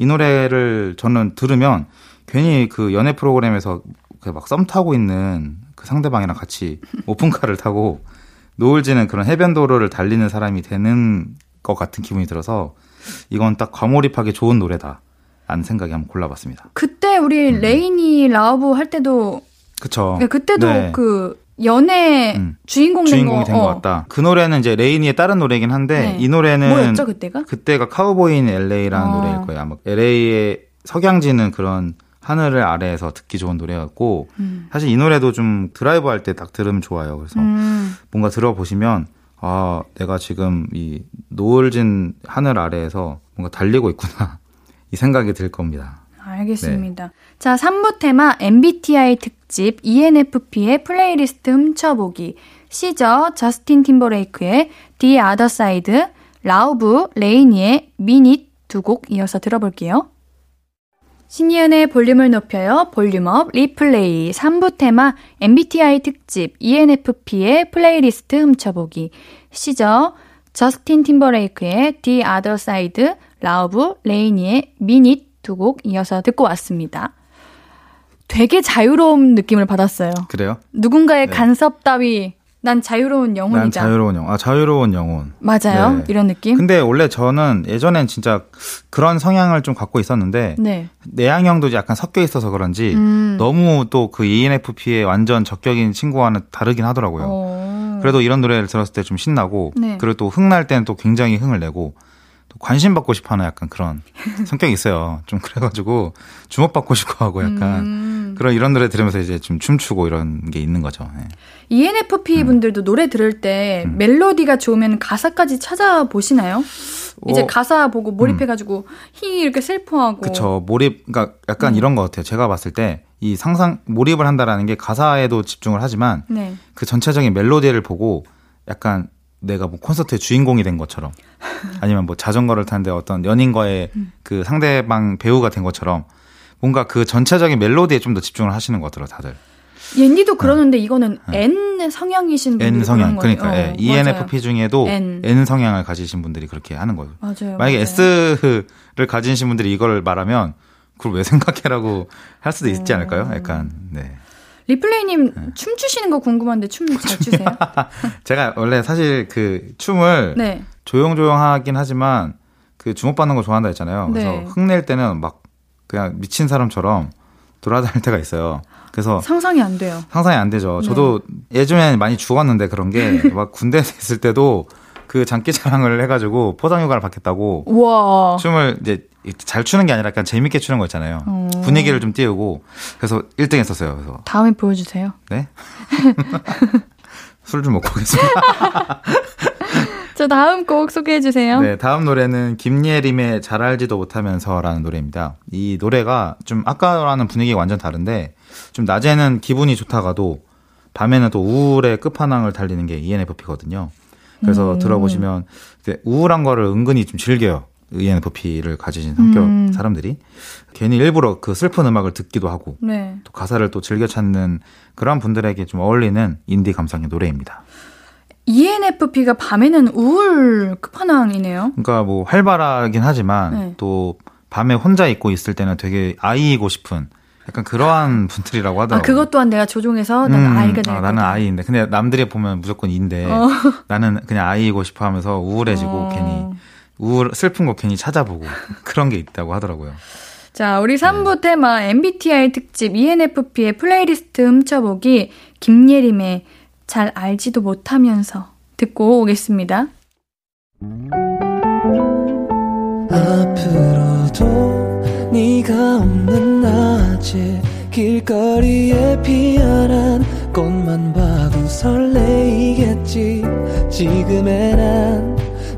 S3: 이 노래를 저는 들으면 괜히 그 연애 프로그램에서 막 썸 타고 있는 그 상대방이랑 같이 오픈카를 타고 노을 지는 그런 해변 도로를 달리는 사람이 되는 것 같은 기분이 들어서 이건 딱 과몰입하기 좋은 노래다. 라는 생각에 한번 골라봤습니다.
S1: 그때 우리 음. 레이니 라우브 할 때도
S3: 그쵸.
S1: 네, 그때도 네. 그 연애 음. 주인공
S3: 주인공이 된것 어. 같다. 그 노래는 이제 레이니의 다른 노래긴 한데 네. 이 노래는
S1: 뭐였죠 그때가?
S3: 그때가 Cowboy in LA라는 어. 노래일 거예요. 아마 LA의 석양지는 그런 하늘을 아래에서 듣기 좋은 노래였고 음. 사실 이 노래도 좀 드라이브 할 때 딱 들으면 좋아요. 그래서 음. 뭔가 들어보시면 아 내가 지금 이 노을진 하늘 아래에서 뭔가 달리고 있구나 이 생각이 들 겁니다.
S1: 알겠습니다. 네. 자, 3부 테마 MBTI 특집 ENFP의 플레이리스트 훔쳐보기. 시저, 저스틴 팀버레이크의 The Other Side, 라우브, 레이니의 Mean It 두 곡 이어서 들어볼게요. 신예은의 볼륨을 높여요. 볼륨업 리플레이 3부 테마 MBTI 특집 ENFP의 플레이리스트 훔쳐보기. 시저, 저스틴 팀버레이크의 The Other Side, 라우브, 레이니의 Mean It 두 곡 이어서 듣고 왔습니다. 되게 자유로운 느낌을 받았어요.
S3: 그래요?
S1: 누군가의 네. 간섭 따위 난 자유로운 영혼이다. 난
S3: 자유로운 영혼. 아, 자유로운 영혼.
S1: 맞아요. 네. 이런 느낌?
S3: 근데 원래 저는 예전엔 진짜 그런 성향을 좀 갖고 있었는데 네. 내향형도 약간 섞여 있어서 그런지 음. 너무 또 그 ENFP의 완전 적격인 친구와는 다르긴 하더라고요. 오. 그래도 이런 노래를 들었을 때 좀 신나고 네. 그리고 또 흥날 때는 또 굉장히 흥을 내고 관심 받고 싶어 하는 약간 그런 성격이 있어요. 좀 그래가지고 주목받고 싶어 하고 약간 음. 그런 이런 노래 들으면서 이제 좀 춤추고 이런 게 있는 거죠. 네.
S1: ENFP 음. 분들도 노래 들을 때 음. 멜로디가 좋으면 가사까지 찾아보시나요? 이제 어, 가사 보고 몰입해가지고 음. 히 이렇게 슬퍼하고.
S3: 그쵸. 몰입, 그러니까 약간 음. 이런 것 같아요. 제가 봤을 때 이 상상, 몰입을 한다라는 게 가사에도 집중을 하지만 네. 그 전체적인 멜로디를 보고 약간 내가 뭐 콘서트의 주인공이 된 것처럼 아니면 뭐 자전거를 타는데 어떤 연인과의 음. 그 상대방 배우가 된 것처럼 뭔가 그 전체적인 멜로디에 좀 더 집중을 하시는 것 같더라고요, 다들.
S1: 옌디도 그러는데 네. 이거는 네. N 성향이신 분들
S3: N 성향 그러니까 예. ENFP 중에도 N. N. 성향을 가지신 분들이 그렇게 하는 거예요.
S1: 맞아요.
S3: 만약에
S1: 맞아요.
S3: S를 가지신 분들이 이걸 말하면 그걸 왜 생각해라고 할 수도 있지 않을까요? 음. 약간 네.
S1: 리플레이님 네. 춤 추시는 거 궁금한데 춤 잘 추세요?
S3: 제가 원래 사실 그 춤을 네. 조용조용하긴 하지만 그 주목받는 거 좋아한다 했잖아요. 그래서 네. 흥낼 때는 막 그냥 미친 사람처럼 돌아다닐 때가 있어요. 그래서
S1: 상상이 안 돼요.
S3: 상상이 안 되죠. 네. 저도 예전에 많이 죽었는데 그런 게 막 군대에 있을 때도 그 장기 자랑을 해가지고 포상휴가를 받겠다고
S1: 우와.
S3: 춤을 이제 잘 추는 게 아니라 약간 재밌게 추는 거 있잖아요. 음. 분위기를 좀 띄우고 그래서 1등 했었어요. 그래서
S1: 다음에 보여주세요.
S3: 네? 술 좀 먹고 오겠습니다.
S1: 저 다음 곡 소개해 주세요.
S3: 네, 다음 노래는 김예림의 잘 알지도 못하면서라는 노래입니다. 이 노래가 좀 아까라는 분위기가 완전 다른데 좀 낮에는 기분이 좋다가도 밤에는 또 우울의 끝판왕을 달리는 게 ENFP거든요. 그래서 음. 들어보시면 우울한 거를 은근히 좀 즐겨요. ENFP를 가지신 성격 음. 사람들이 괜히 일부러 그 슬픈 음악을 듣기도 하고 네. 또 가사를 또 즐겨 찾는 그런 분들에게 좀 어울리는 인디 감성의 노래입니다.
S1: ENFP가 밤에는 우울 끝판왕이네요.
S3: 그러니까 뭐 활발하긴 하지만 네. 또 밤에 혼자 있고 있을 때는 되게 I이고 싶은 약간 그러한 분들이라고 아, 하더라고요.
S1: 아, 그것 또한 내가 조종해서 나는 음, I가 될 아,
S3: 나는 I인데. 근데 남들이 보면 무조건 E인데 어. 나는 그냥 I이고 싶어 하면서 우울해지고 어. 괜히 우울 슬픈 거 괜히 찾아보고 그런 게 있다고 하더라고요.
S1: 자, 우리 3부 네. 테마 MBTI 특집 ENFP의 플레이리스트 훔쳐보기 김예림의 잘 알지도 못하면서 듣고 오겠습니다. 앞으로도 네가 없는 낮에 길거리에 피어난 꽃만 봐도 설레이겠지 지금의 난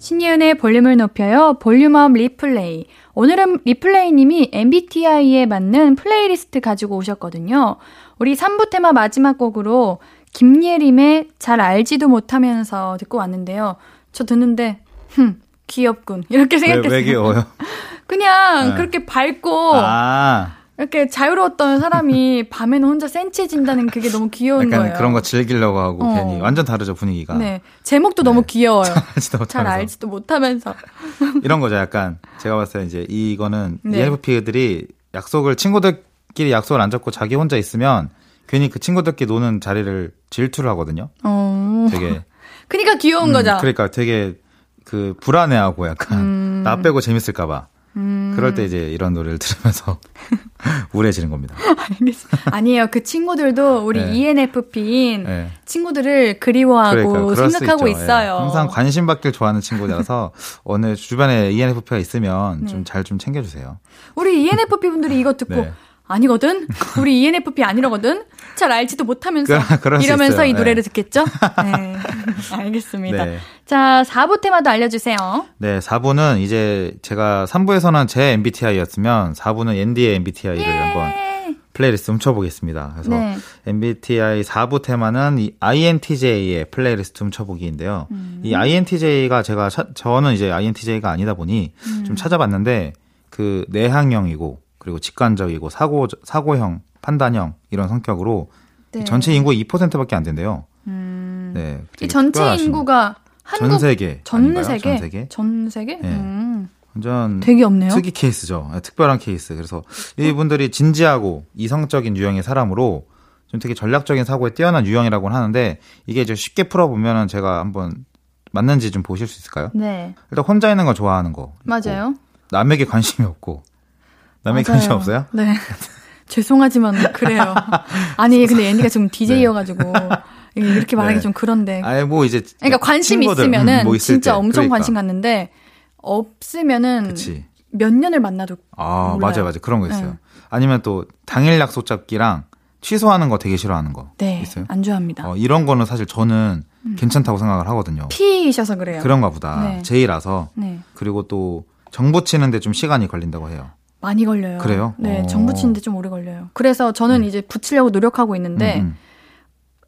S1: 신예은의 볼륨을 높여요 볼륨업 리플레이 오늘은 리플레이님이 MBTI에 맞는 플레이리스트 가지고 오셨거든요. 우리 3부 테마 마지막 곡으로 김예림의 잘 알지도 못하면서 듣고 왔는데요. 저 듣는데, 흠, 귀엽군. 이렇게 생각했어요.
S3: 왜, 왜 귀여워요?
S1: 그냥 네. 그렇게 밝고, 아. 이렇게 자유로웠던 사람이 밤에는 혼자 센치해진다는 그게 너무 귀여운
S3: 약간
S1: 거예요.
S3: 그런 거 즐기려고 하고 어. 괜히 완전 다르죠 분위기가.
S1: 네 제목도 네. 너무 귀여워요. 잘 알지도, 잘 알지도 못하면서.
S3: 이런 거죠 약간 제가 봤을 때 이제 이거는 네. ENFP들이 약속을 친구들끼리 약속을 안 잡고 자기 혼자 있으면 괜히 그 친구들끼리 노는 자리를 질투를 하거든요. 어. 되게.
S1: 그러니까 귀여운 음, 거죠.
S3: 그러니까 되게 그 불안해하고 약간 음. 나 빼고 재밌을까봐. 음. 그럴 때 이제 이런 노래를 들으면서 우울해지는 겁니다.
S1: 아니에요. 그 친구들도 우리 네. ENFP인 네. 친구들을 그리워하고 그러니까, 생각하고 예. 있어요.
S3: 네. 항상 관심 받길 좋아하는 친구들라서 어느 주변에 ENFP가 있으면 좀 잘좀 네. 좀 챙겨주세요.
S1: 우리 ENFP 분들이 이거 듣고 네. 아니거든. 우리 ENFP 아니라거든. 잘 알지도 못하면서 이러면서 이 노래를 네. 듣겠죠? 네. 알겠습니다. 네. 자, 4부 테마도 알려 주세요.
S3: 네, 4부는 이제 제가 3부에서는 제 MBTI였으면 4부는 옌디의 MBTI를 예! 한번 플레이리스트 훔쳐보겠습니다. 그래서 네. MBTI 4부 테마는 이 INTJ의 플레이리스트 훔쳐보기인데요. 음. 이 INTJ가 제가 차, 저는 이제 INTJ가 아니다 보니 음. 좀 찾아봤는데 그 내향형이고 그리고 직관적이고 사고 사고형, 판단형 이런 성격으로 네. 전체 인구의 2%밖에 안 된대요. 음.
S1: 네. 이 전체 인구가 한국
S3: 전 세계
S1: 전 세계 전 세계 전 세계 네.
S3: 음. 완전
S1: 되게 없네요.
S3: 특이 케이스죠. 네, 특별한 케이스. 그래서 이분들이 진지하고 이성적인 유형의 사람으로 좀 되게 전략적인 사고에 뛰어난 유형이라고 하는데 이게 이제 쉽게 풀어보면은 제가 한번 맞는지 좀 보실 수 있을까요? 네. 일단 혼자 있는 거 좋아하는 거.
S1: 맞아요.
S3: 남에게 관심이 없고 남의 맞아요. 관심 없어요?
S1: 네. 죄송하지만 그래요. 아니 근데 앤디가 지금 DJ여가지고 네. 이렇게 말하기 네. 좀 그런데.
S3: 아예 뭐 이제
S1: 그러니까 관심 있으면은 음, 뭐 진짜 때. 엄청 그러니까. 관심 갖는데 없으면은 그치. 몇 년을 만나도
S3: 아 몰라요. 맞아요 맞아요 그런 거 있어요. 네. 아니면 또 당일 약속 잡기랑 취소하는 거 되게 싫어하는 거 네, 있어요?
S1: 안 좋아합니다.
S3: 어, 이런 거는 사실 저는 음. 괜찮다고 생각을 하거든요.
S1: P이셔서 그래요.
S3: 그런가 보다. 네. J라서. 네. 그리고 또 정보 치는데 좀 시간이 걸린다고 해요.
S1: 많이 걸려요.
S3: 그래요?
S1: 네, 어. 정 붙이는데 좀 오래 걸려요. 그래서 저는 음. 이제 붙이려고 노력하고 있는데 음.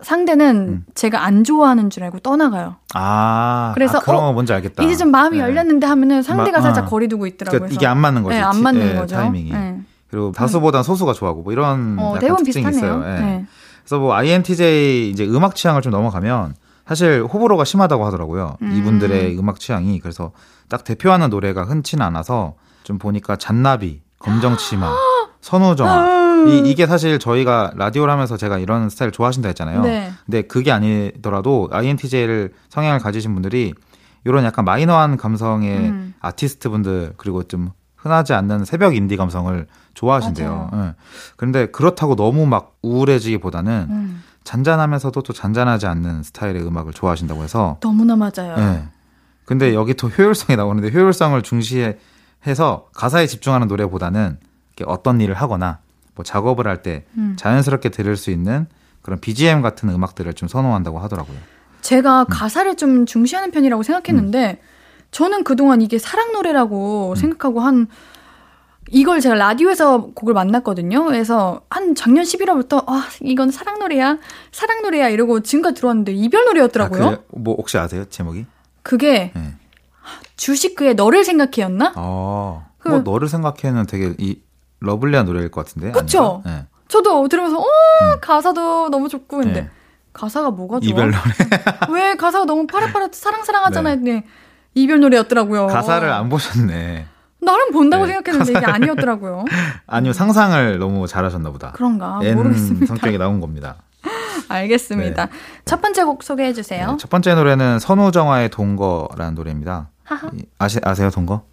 S1: 음. 상대는 음. 제가 안 좋아하는 줄 알고 떠나가요.
S3: 아, 그래서 아, 그런 어, 뭔지 알겠다.
S1: 이제 좀 마음이 네. 열렸는데 하면은 상대가 마, 살짝 아. 거리 두고 있더라고요.
S3: 그러니까 이게 안 맞는 거죠.
S1: 네, 안 맞는 네, 거죠.
S3: 타이밍이. 네. 그리고 다수보단 소수가 좋아하고 뭐 이런
S1: 어,
S3: 약간 특징이 비슷하네요. 있어요. 네. 네.
S1: 그래서
S3: 뭐 INTJ 이제 음악 취향을 좀 넘어가면 사실 호불호가 심하다고 하더라고요. 음. 이분들의 음악 취향이 그래서 딱 대표하는 노래가 흔치는 않아서 좀 보니까 잔나비, 검정 치마, 선우정 이, 이게 사실 저희가 라디오를 하면서 제가 이런 스타일 좋아하신다 했잖아요. 네. 근데 그게 아니더라도 INTJ를 성향을 가지신 분들이 이런 약간 마이너한 감성의 음. 아티스트 분들 그리고 좀 흔하지 않는 새벽 인디 감성을 좋아하신대요. 네. 그런데 그렇다고 너무 막 우울해지기보다는 음. 잔잔하면서도 또 잔잔하지 않는 스타일의 음악을 좋아하신다고 해서
S1: 너무나 맞아요. 네.
S3: 근데 여기 또 효율성이 나오는데 효율성을 중시해 서 가사에 집중하는 노래보다는 어떤 일을 하거나 뭐 작업을 할때 음. 자연스럽게 들을 수 있는 그런 BGM 같은 음악들을 좀 선호한다고 하더라고요.
S1: 제가 음. 가사를 좀 중시하는 편이라고 생각했는데 음. 저는 그동안 이게 사랑 노래라고 음. 생각하고 한 이걸 제가 라디오에서 곡을 만났거든요. 그래서 한 작년 11월부터 아 이건 사랑 노래야, 사랑 노래야 이러고 지금까지 들어왔는데 이별 노래였더라고요. 아,
S3: 뭐 혹시 아세요 제목이?
S1: 그게 네. 주시크의 너를 생각해였나?
S3: 어, 그, 뭐 너를 생각해는 되게 이 러블리한 노래일 것 같은데.
S1: 그쵸? 네. 저도 들으면서 어 음. 가사도 너무 좋고 근데 네. 가사가 뭐가 좋아?
S3: 이별 노래.
S1: 왜 가사가 너무 파릇파릇 사랑사랑하잖아요. 네. 네. 이별 노래였더라고요.
S3: 가사를 안 보셨네.
S1: 나름 본다고 네. 생각했는데 이게 아니었더라고요.
S3: 아니요 상상을 너무 잘하셨나 보다.
S1: 그런가 모르겠습니다.
S3: 성격이 나온 겁니다.
S1: 알겠습니다. 네. 첫 번째 곡 소개해 주세요. 네,
S3: 첫 번째 노래는 선우정아의 동거라는 노래입니다. 아시, 아세요 동거?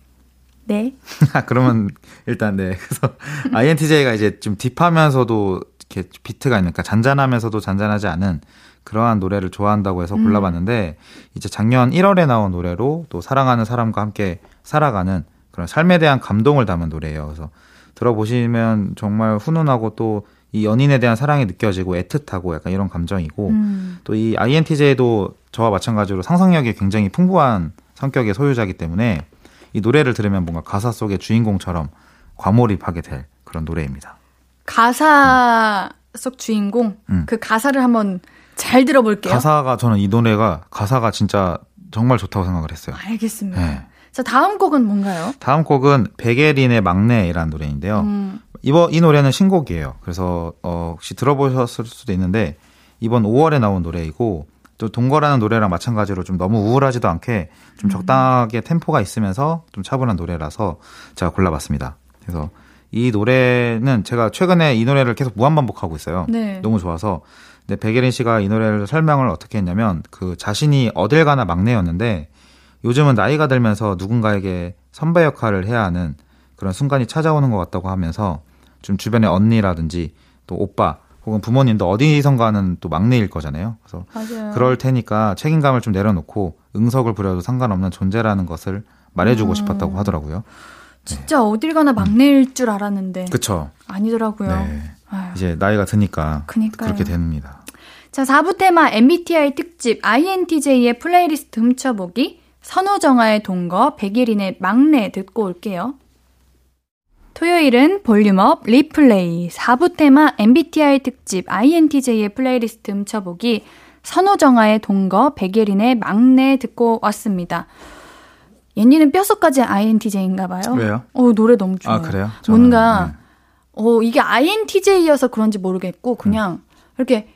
S1: 네.
S3: 그러면 일단 네. 그래서 INTJ가 이제 좀 딥하면서도 이렇게 비트가 있는 그러니까 잔잔하면서도 잔잔하지 않은 그러한 노래를 좋아한다고 해서 음. 골라봤는데 음. 이제 작년 1월에 나온 노래로 또 사랑하는 사람과 함께 살아가는 그런 삶에 대한 감동을 담은 노래예요. 그래서 들어보시면 정말 훈훈하고 또 이 연인에 대한 사랑이 느껴지고 애틋하고 약간 이런 감정이고 음. 또이 INTJ도 저와 마찬가지로 상상력이 굉장히 풍부한 성격의 소유자이기 때문에 이 노래를 들으면 뭔가 가사 속의 주인공처럼 과몰입하게 될 그런 노래입니다.
S1: 가사 음. 속 주인공 음. 그 가사를 한번 잘 들어볼게요.
S3: 가사가 저는 이 노래가 가사가 진짜 정말 좋다고 생각을 했어요.
S1: 알겠습니다. 네. 자 다음 곡은 뭔가요?
S3: 다음 곡은 베게린의 막내라는 노래인데요. 음. 이번 이 노래는 신곡이에요. 그래서 어, 혹시 들어보셨을 수도 있는데 이번 5월에 나온 노래이고 또 동거라는 노래랑 마찬가지로 좀 너무 우울하지도 않게 좀 음. 적당하게 템포가 있으면서 좀 차분한 노래라서 제가 골라봤습니다. 그래서 이 노래는 제가 최근에 이 노래를 계속 무한 반복하고 있어요. 네. 너무 좋아서. 근데 백예린 씨가 이 노래를 설명을 어떻게 했냐면 그 자신이 어딜 가나 막내였는데 요즘은 나이가 들면서 누군가에게 선배 역할을 해야 하는 그런 순간이 찾아오는 것 같다고 하면서 좀 주변에 언니라든지 또 오빠 혹은 부모님도 어디선가는 또 막내일 거잖아요. 그래서 맞아요. 그럴 테니까 책임감을 좀 내려놓고 응석을 부려도 상관없는 존재라는 것을 말해주고 음. 싶었다고 하더라고요.
S1: 진짜 네. 어딜 가나 막내일 음. 줄 알았는데.
S3: 그쵸.
S1: 아니더라고요. 네.
S3: 이제 나이가 드니까 그니까요. 그렇게 됩니다.
S1: 자, 4부 테마 MBTI 특집 INTJ의 플레이리스트 훔쳐보기 선우정아의 동거 백예린의 막내 듣고 올게요. 토요일은 볼륨업 리플레이 4부 테마 MBTI 특집 INTJ의 플레이리스트 훔쳐보기 선우정아의 동거 백예린의 막내 듣고 왔습니다. 옌디는 뼛속까지 INTJ인가 봐요.
S3: 왜요?
S1: 어, 노래 너무 좋아요.
S3: 아, 그래요?
S1: 저는, 뭔가 네. 어, 이게 INTJ여서 그런지 모르겠고 그냥 음. 이렇게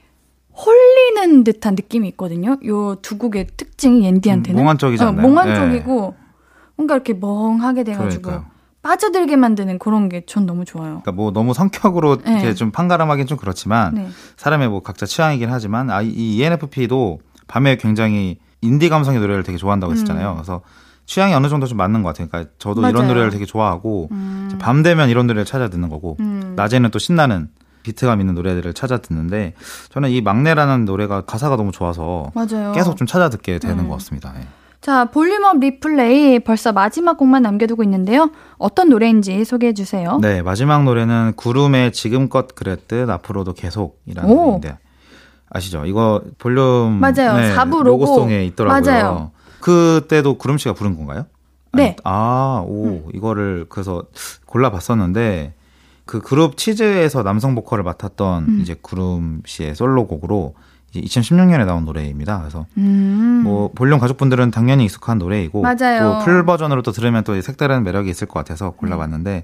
S1: 홀리는 듯한 느낌이 있거든요. 요 두 곡의 특징이 옌디한테는
S3: 음, 몽환 쪽이잖아요.
S1: 어, 몽환 쪽이고 네. 뭔가 이렇게 멍하게 돼가지고 그러니까요. 빠져들게 만드는 그런 게 전 너무 좋아요.
S3: 그러니까 뭐 너무 성격으로 네. 이렇게 좀 판가름하긴 좀 그렇지만 네. 사람의 뭐 각자 취향이긴 하지만 아, 이 ENFP도 밤에 굉장히 인디 감성의 노래를 되게 좋아한다고 음. 했었잖아요. 음. 그래서 취향이 어느 정도 좀 맞는 것 같아요. 그러니까 저도 맞아요. 이런 노래를 되게 좋아하고 음. 밤 되면 이런 노래를 찾아 듣는 거고 음. 낮에는 또 신나는 비트감 있는 노래들을 찾아 듣는데 저는 이 막내라는 노래가 가사가 너무 좋아서 맞아요. 계속 좀 찾아 듣게 되는 음. 것 같습니다. 네.
S1: 자, 볼륨업 리플레이 벌써 마지막 곡만 남겨두고 있는데요. 어떤 노래인지 소개해 주세요.
S3: 네, 마지막 노래는 구름의 지금껏 그랬듯 앞으로도 계속이라는 오. 노래인데 아시죠? 이거 볼륨
S1: 맞아요. 네, 4부 로고.
S3: 로고송에 있더라고요. 맞아요. 그때도 구름 씨가 부른 건가요?
S1: 네.
S3: 아, 오, 음. 이거를 그래서 골라봤었는데 그 그룹 치즈에서 남성 보컬을 맡았던 음. 이제 구름 씨의 솔로곡으로 2016년에 나온 노래입니다. 그래서 음. 뭐 볼륨 가족분들은 당연히 익숙한 노래이고
S1: 맞아요.
S3: 또풀 버전으로 또 들으면 또 색다른 매력이 있을 것 같아서 골라봤는데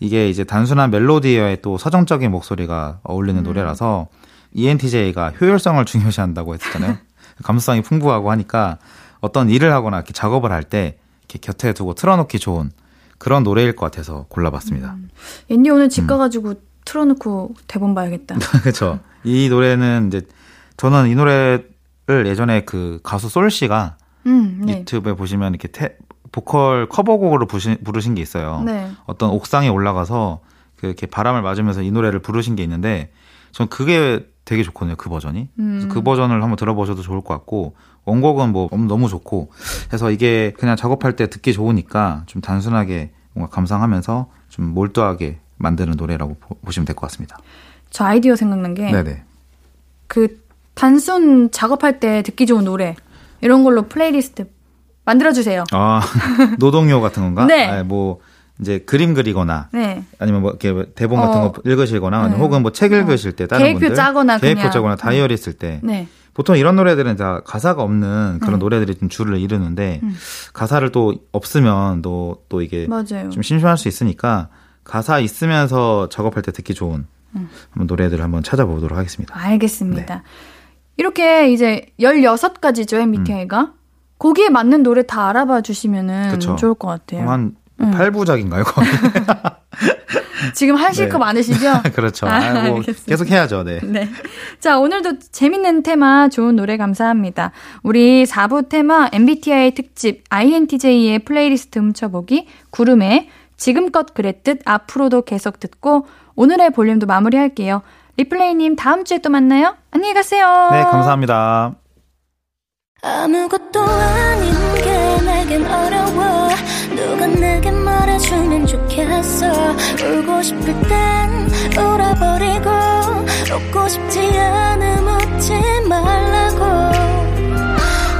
S3: 이게 이제 단순한 멜로디에 또 서정적인 목소리가 어울리는 음. 노래라서 ENTJ가 효율성을 중요시한다고 했었잖아요. 감수성이 풍부하고 하니까 어떤 일을 하거나 이렇게 작업을 할 때 이렇게 곁에 두고 틀어놓기 좋은 그런 노래일 것 같아서 골라봤습니다. 음.
S1: 앤디 오늘 집 음. 가가지고 틀어놓고 대본 봐야겠다.
S3: 그렇죠. 이 노래는 이제 저는 이 노래를 예전에 그 가수 솔 씨가 음, 네. 유튜브에 보시면 이렇게 태, 보컬 커버곡으로 부신, 부르신 게 있어요. 네. 어떤 옥상에 올라가서 그 이렇게 바람을 맞으면서 이 노래를 부르신 게 있는데 전 그게 되게 좋거든요. 그 버전이. 음. 그 버전을 한번 들어보셔도 좋을 것 같고 원곡은 뭐 너무 좋고 해서 이게 그냥 작업할 때 듣기 좋으니까 좀 단순하게 뭔가 감상하면서 좀 몰두하게 만드는 노래라고 보시면 될 것 같습니다.
S1: 저 아이디어 생각난 게 네네. 그 단순 작업할 때 듣기 좋은 노래 이런 걸로 플레이리스트 만들어 주세요.
S3: 아 노동요 같은 건가? 네. 아니, 뭐 이제 그림 그리거나 네. 아니면 뭐 이렇게 대본 같은 어. 거 읽으시거나 네. 혹은 뭐 책 읽으실 때 다른
S1: 계획표
S3: 분들
S1: 짜거나
S3: 계획표 그냥. 짜거나 다이어리 쓸 때. 네. 보통 이런 노래들은 다 가사가 없는 그런 네. 노래들이 좀 줄을 이루는데 음. 가사를 또 없으면 또, 또 이게 맞아요. 좀 심심할 수 있으니까 가사 있으면서 작업할 때 듣기 좋은 음. 한번 노래들을 한번 찾아보도록 하겠습니다.
S1: 알겠습니다. 네. 이렇게 이제 16가지죠, MBTI가. 음. 거기에 맞는 노래 다 알아봐 주시면은 그쵸. 좋을 것 같아요.
S3: 한 음. 8부작인가요, 거기?
S1: 지금 하실 네. 거 많으시죠?
S3: 그렇죠. 아, 뭐 계속 해야죠, 네.
S1: 네. 자, 오늘도 재밌는 테마, 좋은 노래 감사합니다. 우리 4부 테마 MBTI 특집 INTJ의 playlist 훔쳐보기, 구름의 지금껏 그랬듯 앞으로도 계속 듣고 오늘의 볼륨도 마무리할게요. 리플레이님 다음 주에 또 만나요. 안녕히 가세요.
S3: 네, 감사합니다.
S4: 아무것도 아닌 게 내겐 어려워 누가 내게 말해주면 좋겠어 울고 싶을 땐 울어버리고 웃고 싶지 않음 웃지 말라고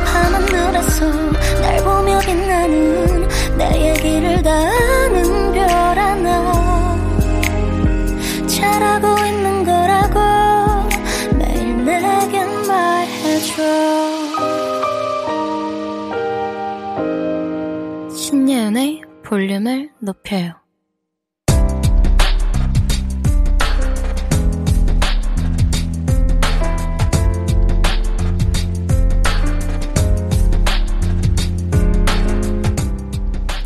S4: 밤하늘에서 날 보며 빛나는 내 얘기를 다 볼륨을 높여요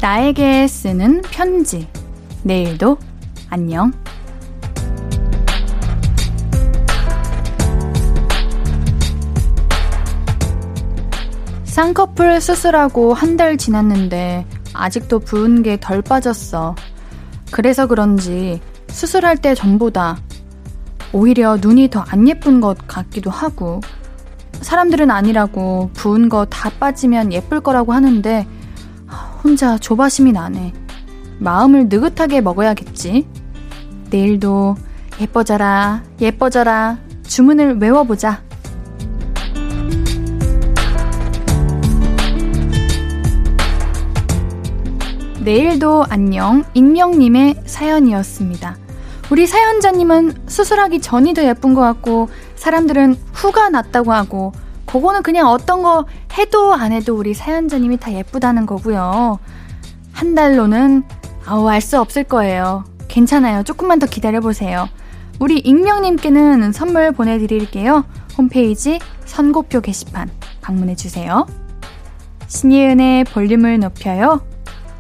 S1: 나에게 쓰는 편지. 내일도 안녕. 쌍꺼풀 수술하고 한 달 지났는데 아직도 부은 게 덜 빠졌어. 그래서 그런지 수술할 때 전보다 오히려 눈이 더 안 예쁜 것 같기도 하고 사람들은 아니라고 부은 거 다 빠지면 예쁠 거라고 하는데 혼자 조바심이 나네. 마음을 느긋하게 먹어야겠지. 내일도 예뻐져라, 예뻐져라. 주문을 외워보자. 내일도 안녕 익명님의 사연이었습니다. 우리 사연자님은 수술하기 전이 더 예쁜 것 같고 사람들은 후가 낫다고 하고 그거는 그냥 어떤 거 해도 안 해도 우리 사연자님이 다 예쁘다는 거고요. 한 달로는 아우 알 수 없을 거예요. 괜찮아요. 조금만 더 기다려보세요. 우리 익명님께는 선물 보내드릴게요. 홈페이지 선고표 게시판 방문해주세요. 신예은의 볼륨을 높여요.